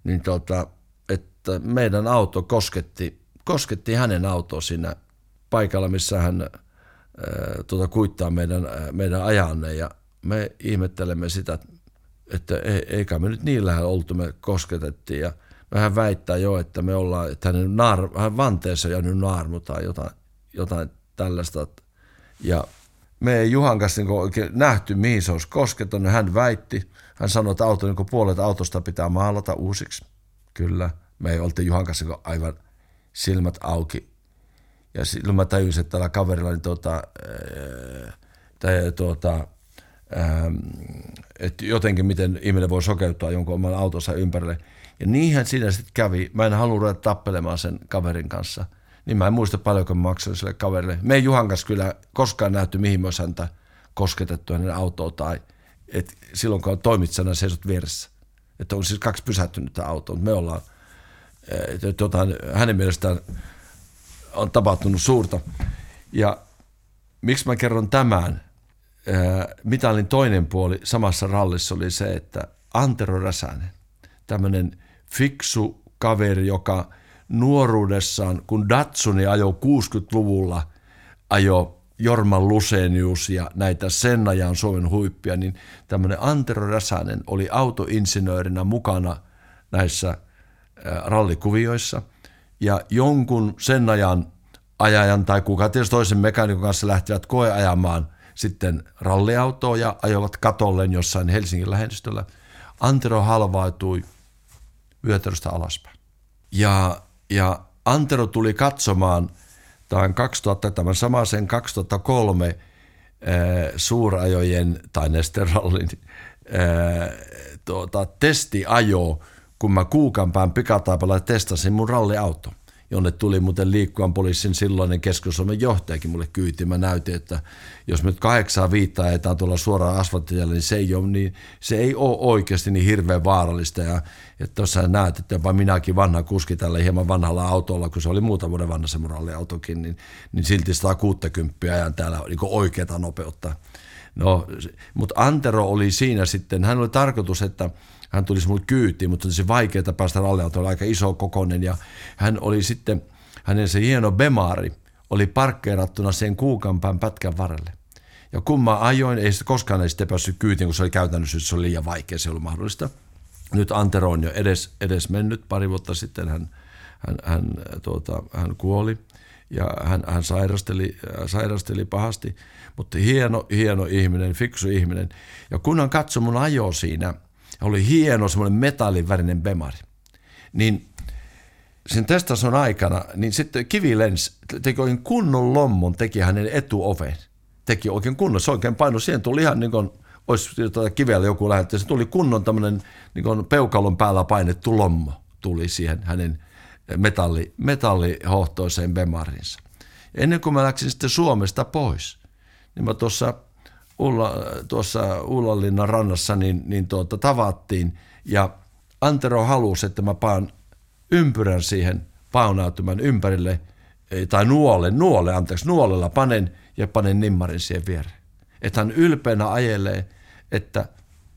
niin tota, että meidän auto kosketti, kosketti hänen autoa siinä paikalla, missä hän ää, tuota, kuittaa meidän, ää, meidän ajanne ja me ihmettelemme sitä, että eikä me nyt niin lähellä oltu, me kosketettiin ja hän väittää jo, että me ollaan, että hänen naar, hän vanteessa jäänyt naarmu tai jotain, jotain tällaista. Ja me ei Juhan kanssa niin oikein nähty, mihin se olisi kosketunut. Hän väitti, hän sanoi, että auto, niin puolet autosta pitää maalata uusiksi. Kyllä, me ei oltiin Juhan kanssa niin aivan silmät auki. Ja silloin mä tajusin, että tällä kaverilla niin tuota, ää, tuota, että jotenkin miten ihminen voi sokeutua jonkun oman autonsa ympärille. Ja niinhän siinä sitten kävi. Mä en halua ruveta tappelemaan sen kaverin kanssa. Niin mä en muista paljonko mä maksoin sille kaverille. Me ei Juhan kanssa kyllä koskaan nähty, mihin myös häntä kosketettu hänen autoa tai et silloin kun on toimitsijana seisot vieressä. Että on siis kaksi pysähtynyttä autoa. Me ollaan, jotain, hänen mielestään on tapahtunut suurta. Ja miksi mä kerron tämän? mitalin toinen puoli samassa rallissa oli se, että Antero Räsänen, tämmöinen fiksu kaveri, joka nuoruudessaan, kun Datsuni ajoi 60-luvulla, ajo Jorman Lusenius ja näitä sen ajan Suomen huippia, niin tämmöinen Antero Räsänen oli autoinsinöörinä mukana näissä rallikuvioissa. Ja jonkun sen ajan ajajan tai kuka tietysti toisen mekaanikon kanssa lähtivät koeajamaan sitten ralliautoa ja ajoivat katolleen jossain Helsingin lähestystöllä. Antero halvautui vyötäröstä alaspäin. Ja, ja Antero tuli katsomaan tämän 2000, tämän samaisen 2003 ää, suurajojen tai nesterallin tuota, testiajo, kun mä kuukampään pikataipalla testasin mun ralliauto jonne tuli muuten liikkuvan poliisin silloinen keski johtajakin mulle kyyti. Mä näytin, että jos me nyt kahdeksaa viittaa ajetaan tuolla suoraan asfalttitielle, niin se ei ole, niin, se ei ole oikeasti niin hirveän vaarallista. Ja tuossa näet, että jopa minäkin vanha kuski tällä hieman vanhalla autolla, kun se oli muutaman vuoden vanha se autokin, niin, niin silti 160 ajan täällä niin oikeata nopeutta. No, mutta Antero oli siinä sitten, hän oli tarkoitus, että hän tulisi mulle kyytiin, mutta olisi vaikeaa päästä ralliautoon, aika iso kokonen ja hän oli sitten, hänen se hieno Bemari oli parkkeerattuna sen kuukampaan pätkän varrelle. Ja kun mä ajoin, ei sitä koskaan ei sitten päässyt kyytiin, kun se oli käytännössä, se oli liian vaikea, se oli mahdollista. Nyt Antero on jo edes, edes mennyt, pari vuotta sitten hän, hän, hän, tuota, hän kuoli ja hän, hän sairasteli, sairasteli pahasti, mutta hieno, hieno ihminen, fiksu ihminen. Ja kun hän katsoi mun ajo siinä – oli hieno semmoinen metallivärinen bemari. Niin sen testason aikana, niin sitten Kivilens teki oikein kunnon lommon, teki hänen etuoven. Teki oikein kunnon, se oikein paino, siihen tuli ihan niin kuin, olisi kivellä joku lähetti, se tuli kunnon tämmöinen niin kuin peukalon päällä painettu lommo tuli siihen hänen metalli, metallihohtoiseen bemarinsa. Ennen kuin mä läksin sitten Suomesta pois, niin mä tuossa Ulla, tuossa Ullanlinnan rannassa niin, niin tuota, tavattiin ja Antero halusi, että mä paan ympyrän siihen paunautuman ympärille, tai nuolle, nuolle, anteeksi, nuolella panen ja panen nimmarin siihen viereen. Että hän ylpeänä ajelee, että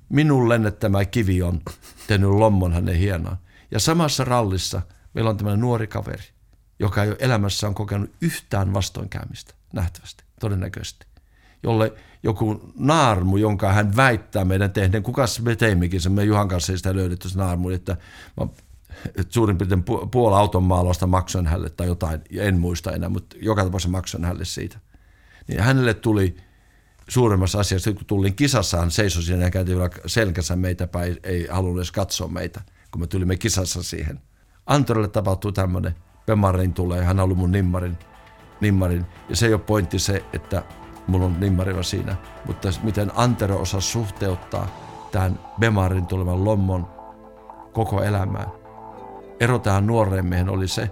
minun lennettämä kivi on tehnyt lommon hänen hienoon. Ja samassa rallissa meillä on tämmöinen nuori kaveri, joka ei ole elämässään kokenut yhtään vastoinkäymistä, nähtävästi, todennäköisesti jolle joku naarmu, jonka hän väittää meidän tehneen, kuka me teimmekin sen, me Juhan kanssa ei sitä löydetty se naarmu, että mä että suurin piirtein puoli auton maalausta maksoin hänelle tai jotain, en muista enää, mutta joka tapauksessa maksoin hänelle siitä. Niin hänelle tuli suuremmassa asiassa, kun tulin kisassa, hän seisoi siinä ja käytiin vielä selkässä meitä päin, ei halunnut edes katsoa meitä, kun me tulimme kisassa siihen. Antorille tapahtui tämmöinen, Pemarin tulee, hän on ollut mun nimmarin, nimmarin, ja se ei ole pointti se, että mulla on nimmarilla siinä. Mutta miten Antero osaa suhteuttaa tähän Bemarin tulevan lommon koko elämään. Ero tähän nuoreen miehen oli se,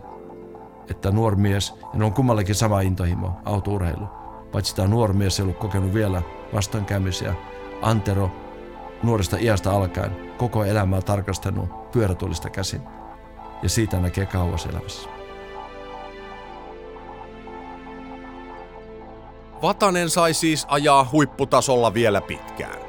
että nuori mies, ja ne on kummallakin sama intohimo, autourheilu. Paitsi tämä nuori mies ei ollut kokenut vielä vastoinkäymisiä. Antero nuoresta iästä alkaen koko elämää tarkastanut pyörätuolista käsin. ja siitä näkee kauas elämässä. Vatanen sai siis ajaa huipputasolla vielä pitkään.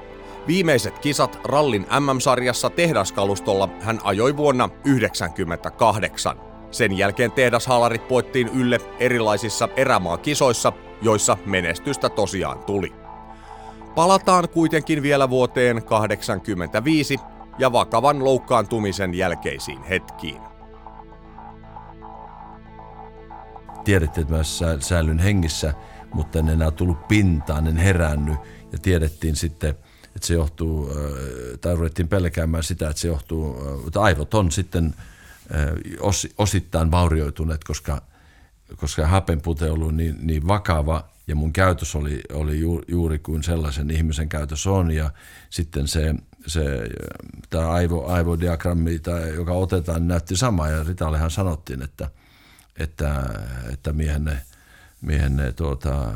Viimeiset kisat rallin MM-sarjassa tehdaskalustolla hän ajoi vuonna 1998. Sen jälkeen tehdashaalarit poettiin ylle erilaisissa erämaakisoissa, joissa menestystä tosiaan tuli. Palataan kuitenkin vielä vuoteen 1985 ja vakavan loukkaantumisen jälkeisiin hetkiin. Tiedettiin, että mä säilyn hengissä, mutta en enää tullut pintaan, en herännyt. Ja tiedettiin sitten, että se johtuu, tai ruvettiin pelkäämään sitä, että se johtuu, että aivot on sitten osittain vaurioituneet, koska, koska hapenpute on ollut niin, niin vakava. Ja mun käytös oli, oli juuri kuin sellaisen ihmisen käytös on. Ja sitten se, se tämä aivo, aivodiagrammi, tai, joka otetaan, näytti samaa. Ja Ritallehan sanottiin, että, että, että miehenne, miehenne, tuota,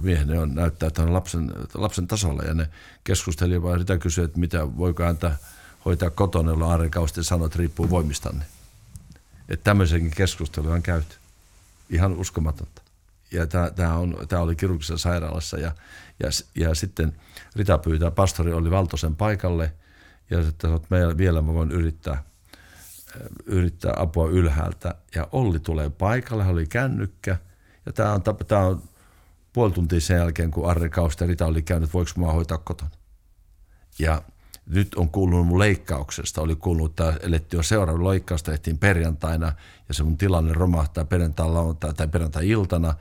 miehenne on, näyttää, on lapsen, lapsen tasolla ja ne keskusteli vaan Rita kysyi, että mitä voiko häntä hoitaa kotona, jolloin Aari Kausti sanoi, että riippuu voimistanne. Että tämmöisenkin keskustelua on käyty. Ihan uskomatonta ja tämä, oli kirurgisessa sairaalassa ja, ja, ja sitten Rita pyytää, pastori oli Valtosen paikalle ja sitten että meillä vielä mä voin yrittää, yrittää apua ylhäältä ja Olli tulee paikalle, hän oli kännykkä ja tämä on, tämä on puoli tuntia sen jälkeen, kun Arri Kausta ja Rita oli käynyt, voiko mä hoitaa kotona. Ja nyt on kuulunut mun leikkauksesta, oli kuulunut, että elettiin jo seuraava leikkausta, tehtiin perjantaina ja se mun tilanne romahtaa perjantai, tai perjantai-iltana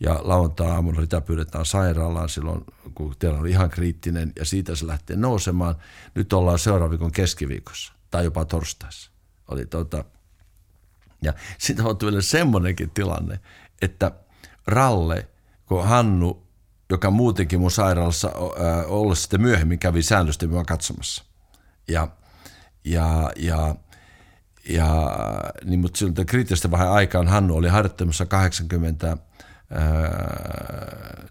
ja lauantai-aamulla sitä pyydetään sairaalaan silloin, kun tilanne on ihan kriittinen ja siitä se lähtee nousemaan. Nyt ollaan seuraavan viikon keskiviikossa tai jopa torstaissa. Oli tota, ja sitten on vielä semmoinenkin tilanne, että Ralle, kun Hannu, joka muutenkin mun sairaalassa olla sitten myöhemmin kävi säännöstä minua katsomassa. Ja, ja, ja, ja niin, mutta siltä kriittistä vähän aikaan Hannu oli harjoittamassa 80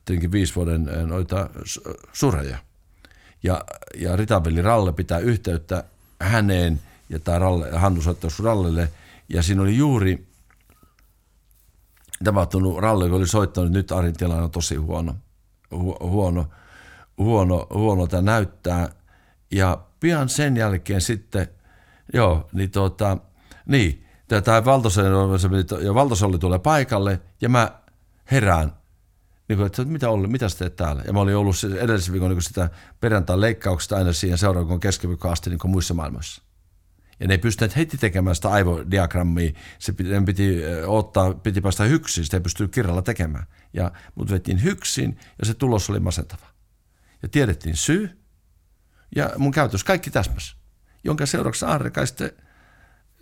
tietenkin viisi vuoden noita sureja. Ja, ja Ritaveli Ralle pitää yhteyttä häneen ja tämä Ralle, Hannu soittaisi Rallelle. Ja siinä oli juuri tapahtunut, Ralle oli soittanut, että nyt Arin tilanne on tosi huono. Hu, huono, huono, tämä näyttää. Ja pian sen jälkeen sitten, joo, niin tota, niin, tämä Valtosolli tulee paikalle ja mä herään, niin kuin, että mitä Olli, mitä sä teet täällä? Ja mä olin ollut edellisen viikon niin sitä perjantain leikkauksesta aina siihen seuraavan keskiviikkoon asti niin muissa maailmassa. Ja ne ei pystyneet heti tekemään sitä aivodiagrammia. Se piti, piti ottaa, piti päästä hyksiin, sitä ei pystynyt kirjalla tekemään. Ja mut vetiin hyksiin ja se tulos oli masentava. Ja tiedettiin syy ja mun käytös kaikki täsmäs. Jonka seurauksessa Aarika sitten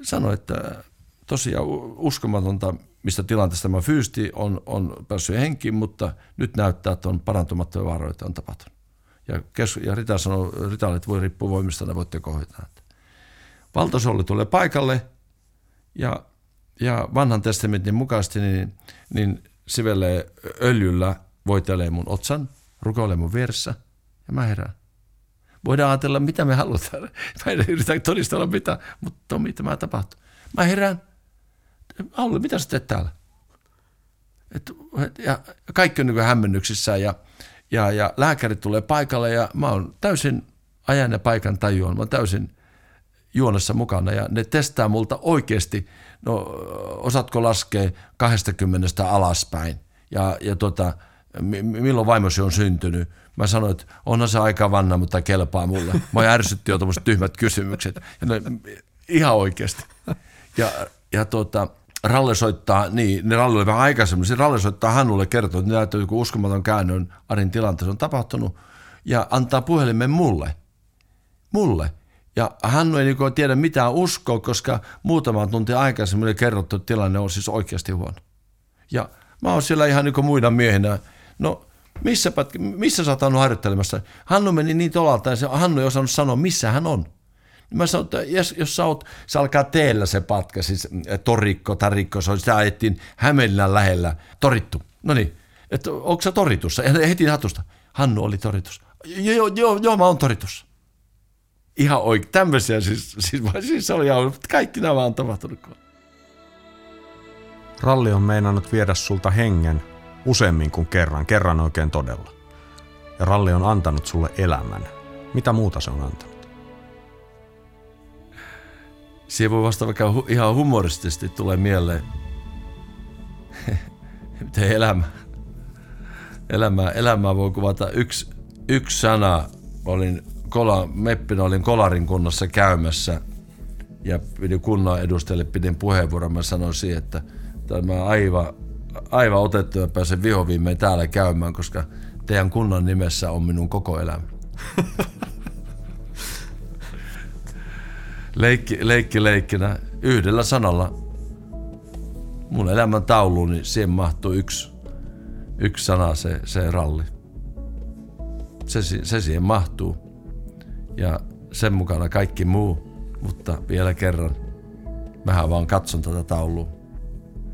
sanoi, että tosiaan uskomatonta, mistä tilanteesta tämä fyysti on, on päässyt henkiin, mutta nyt näyttää, että on parantumattomia vaaroita on tapahtunut. Ja, kes, ja Rita sanoi, Rita, että voi riippua voimista, ne voitte hoitaa. Valtasolli tulee paikalle ja, ja vanhan testamentin mukaisesti niin, niin sivelee öljyllä, voitelee mun otsan, rukoilee mun vieressä ja mä herään. Voidaan ajatella, mitä me halutaan. Mä en yritä todistella mitä, mutta Tomi, tämä tapahtuu. Mä herään, Auli, mitä sä teet täällä? Et, ja kaikki on niin hämmennyksissä ja, ja, ja lääkärit tulee paikalle ja mä oon täysin ajan ja paikan tajuan. Mä oon täysin juonessa mukana ja ne testaa multa oikeasti, no osaatko laskea 20 alaspäin ja, ja tota, milloin vaimosi on syntynyt. Mä sanoin, että onhan se aika vanna, mutta kelpaa mulle. Mä ärsytti jo tyhmät kysymykset. Ja ne, ihan oikeasti. Ja, ja tota, Ralle soittaa, niin, ne Ralle oli vähän aikaisemmin, se Ralle soittaa Hannulle kertoo, että näyttää joku uskomaton käännön Arin tilanteessa on tapahtunut, ja antaa puhelimen mulle. Mulle. Ja Hannu ei niin tiedä mitään uskoa, koska muutama tunti aikaisemmin oli kerrottu, että tilanne on siis oikeasti huono. Ja mä oon siellä ihan niin muina miehinä, no missä, missä sä oot harjoittelemassa? Hannu meni niin tolalta se, Hannu ei osannut sanoa, missä hän on. Mä sanoin, että jos, jos sä oot, se alkaa teellä se patka, siis eh, torikko, tarikko, se on, sitä ajettiin Hämeenlinnan lähellä, torittu. No niin, että onko sä toritussa? Ja heti hatusta. Hannu oli toritus. Joo, joo, joo, mä oon toritus. Ihan oikein, tämmöisiä siis, siis, siis oli ihan, kaikki nämä on tapahtunut. Ralli on meinannut viedä sulta hengen useammin kuin kerran, kerran oikein todella. Ja ralli on antanut sulle elämän. Mitä muuta se on antanut? Siihen voi vasta vaikka hu- ihan humoristisesti tulee mieleen, miten elämä, elämää, elämää voi kuvata yksi, yksi sana. Olin kola, meppinä olin Kolarin kunnassa käymässä ja pidin kunnan edustajille pidin puheenvuoron. Mä sanoisin, että tämä aivan, aivan otettu ja pääsen vihoviimein täällä käymään, koska teidän kunnan nimessä on minun koko elämä. leikki, leikki leikkinä yhdellä sanalla mun elämän tauluun, niin siihen mahtuu yksi, yksi sana, se, se ralli. Se, se siihen mahtuu. Ja sen mukana kaikki muu, mutta vielä kerran, mähän vaan katson tätä taulua.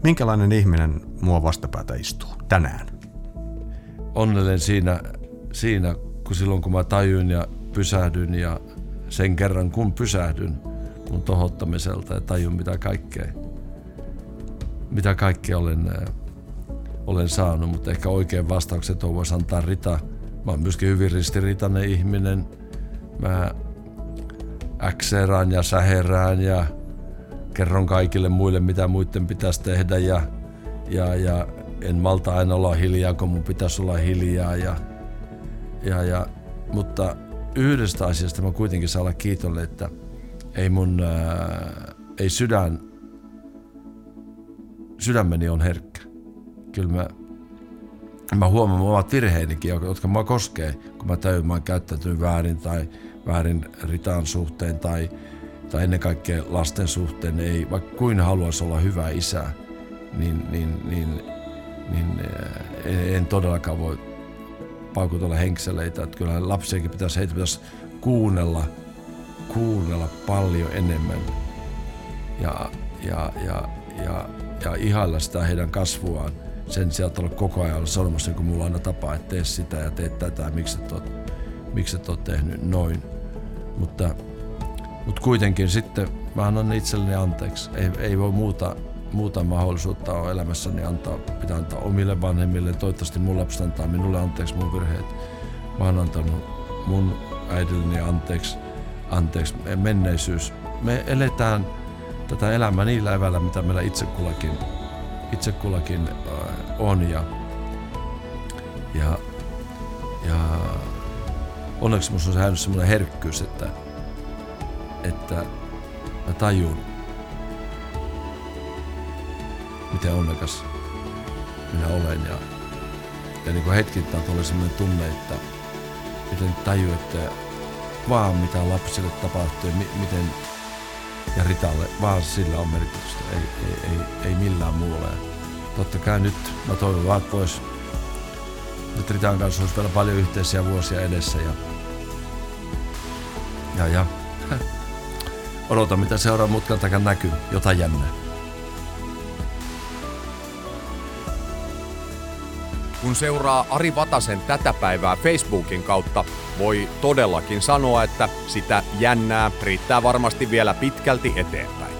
Minkälainen ihminen mua vastapäätä istuu tänään? Onnellen siinä, siinä kun silloin kun mä tajuin ja pysähdyn ja sen kerran kun pysähdyn mun tohottamiselta ja tajun mitä kaikkea, mitä kaikkea olen, äh, olen saanut, mutta ehkä oikein vastaukset on voisi antaa Rita. Mä oon myöskin hyvin ristiriitainen ihminen. Mä äkseerään ja säherään ja kerron kaikille muille, mitä muiden pitäisi tehdä ja, ja, ja en malta aina olla hiljaa, kun mun pitäisi olla hiljaa. Ja, ja, ja, mutta yhdestä asiasta mä kuitenkin saa olla kiitollinen, että ei mun ää, ei sydän, sydämeni on herkkä. Kyllä mä, mä huomaan omat virheenikin, jotka mua koskee, kun mä tajun, mä oon käyttäytynyt väärin tai väärin ritan suhteen tai, tai ennen kaikkea lasten suhteen. Ei, vaikka kuin haluaisi olla hyvä isä, niin, niin, niin, niin en todellakaan voi paukutella henkseleitä. Että kyllä lapsiakin pitäisi, heitä pitäisi kuunnella, kuunnella paljon enemmän ja, ja, ja, ja, ja ihailla sitä heidän kasvuaan sen sijaan, että olla koko ajan sanomassa, niin kun mulla on aina tapa, että tee sitä ja tee tätä, miksi et ole, miksi et tehnyt noin. Mutta, mutta kuitenkin sitten mä annan itselleni anteeksi. Ei, ei voi muuta, muuta mahdollisuutta ole elämässäni antaa, pitää antaa omille vanhemmille. Toivottavasti mun lapset antaa minulle anteeksi mun virheet. Mä oon antanut mun äidilleni anteeksi, anteeksi menneisyys. Me eletään tätä elämää niillä eväillä, mitä meillä itse kullakin, itse kullakin on. Ja, ja, ja onneksi minussa on säilynyt semmoinen herkkyys, että, että mä tajun, miten onnekas minä olen. Ja, ja niin kuin hetkittäin tuli semmoinen tunne, että miten tajuu, että vaan mitä lapsille tapahtuu, miten ja Ritalle, vaan sillä on merkitystä, ei, ei, ei, ei millään muulla. Totta kai nyt mä toivon vaan, että vois, nyt Ritan kanssa olisi vielä paljon yhteisiä vuosia edessä ja, ja, ja odota mitä seuraa mutkan takan näkyy, jotain jännää. Kun seuraa Ari Vatasen tätä päivää Facebookin kautta, voi todellakin sanoa, että sitä jännää riittää varmasti vielä pitkälti eteenpäin.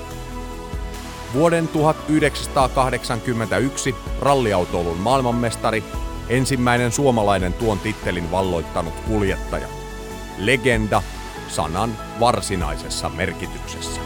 Vuoden 1981 ralliautoilun maailmanmestari, ensimmäinen suomalainen tuon tittelin valloittanut kuljettaja. Legenda sanan varsinaisessa merkityksessä.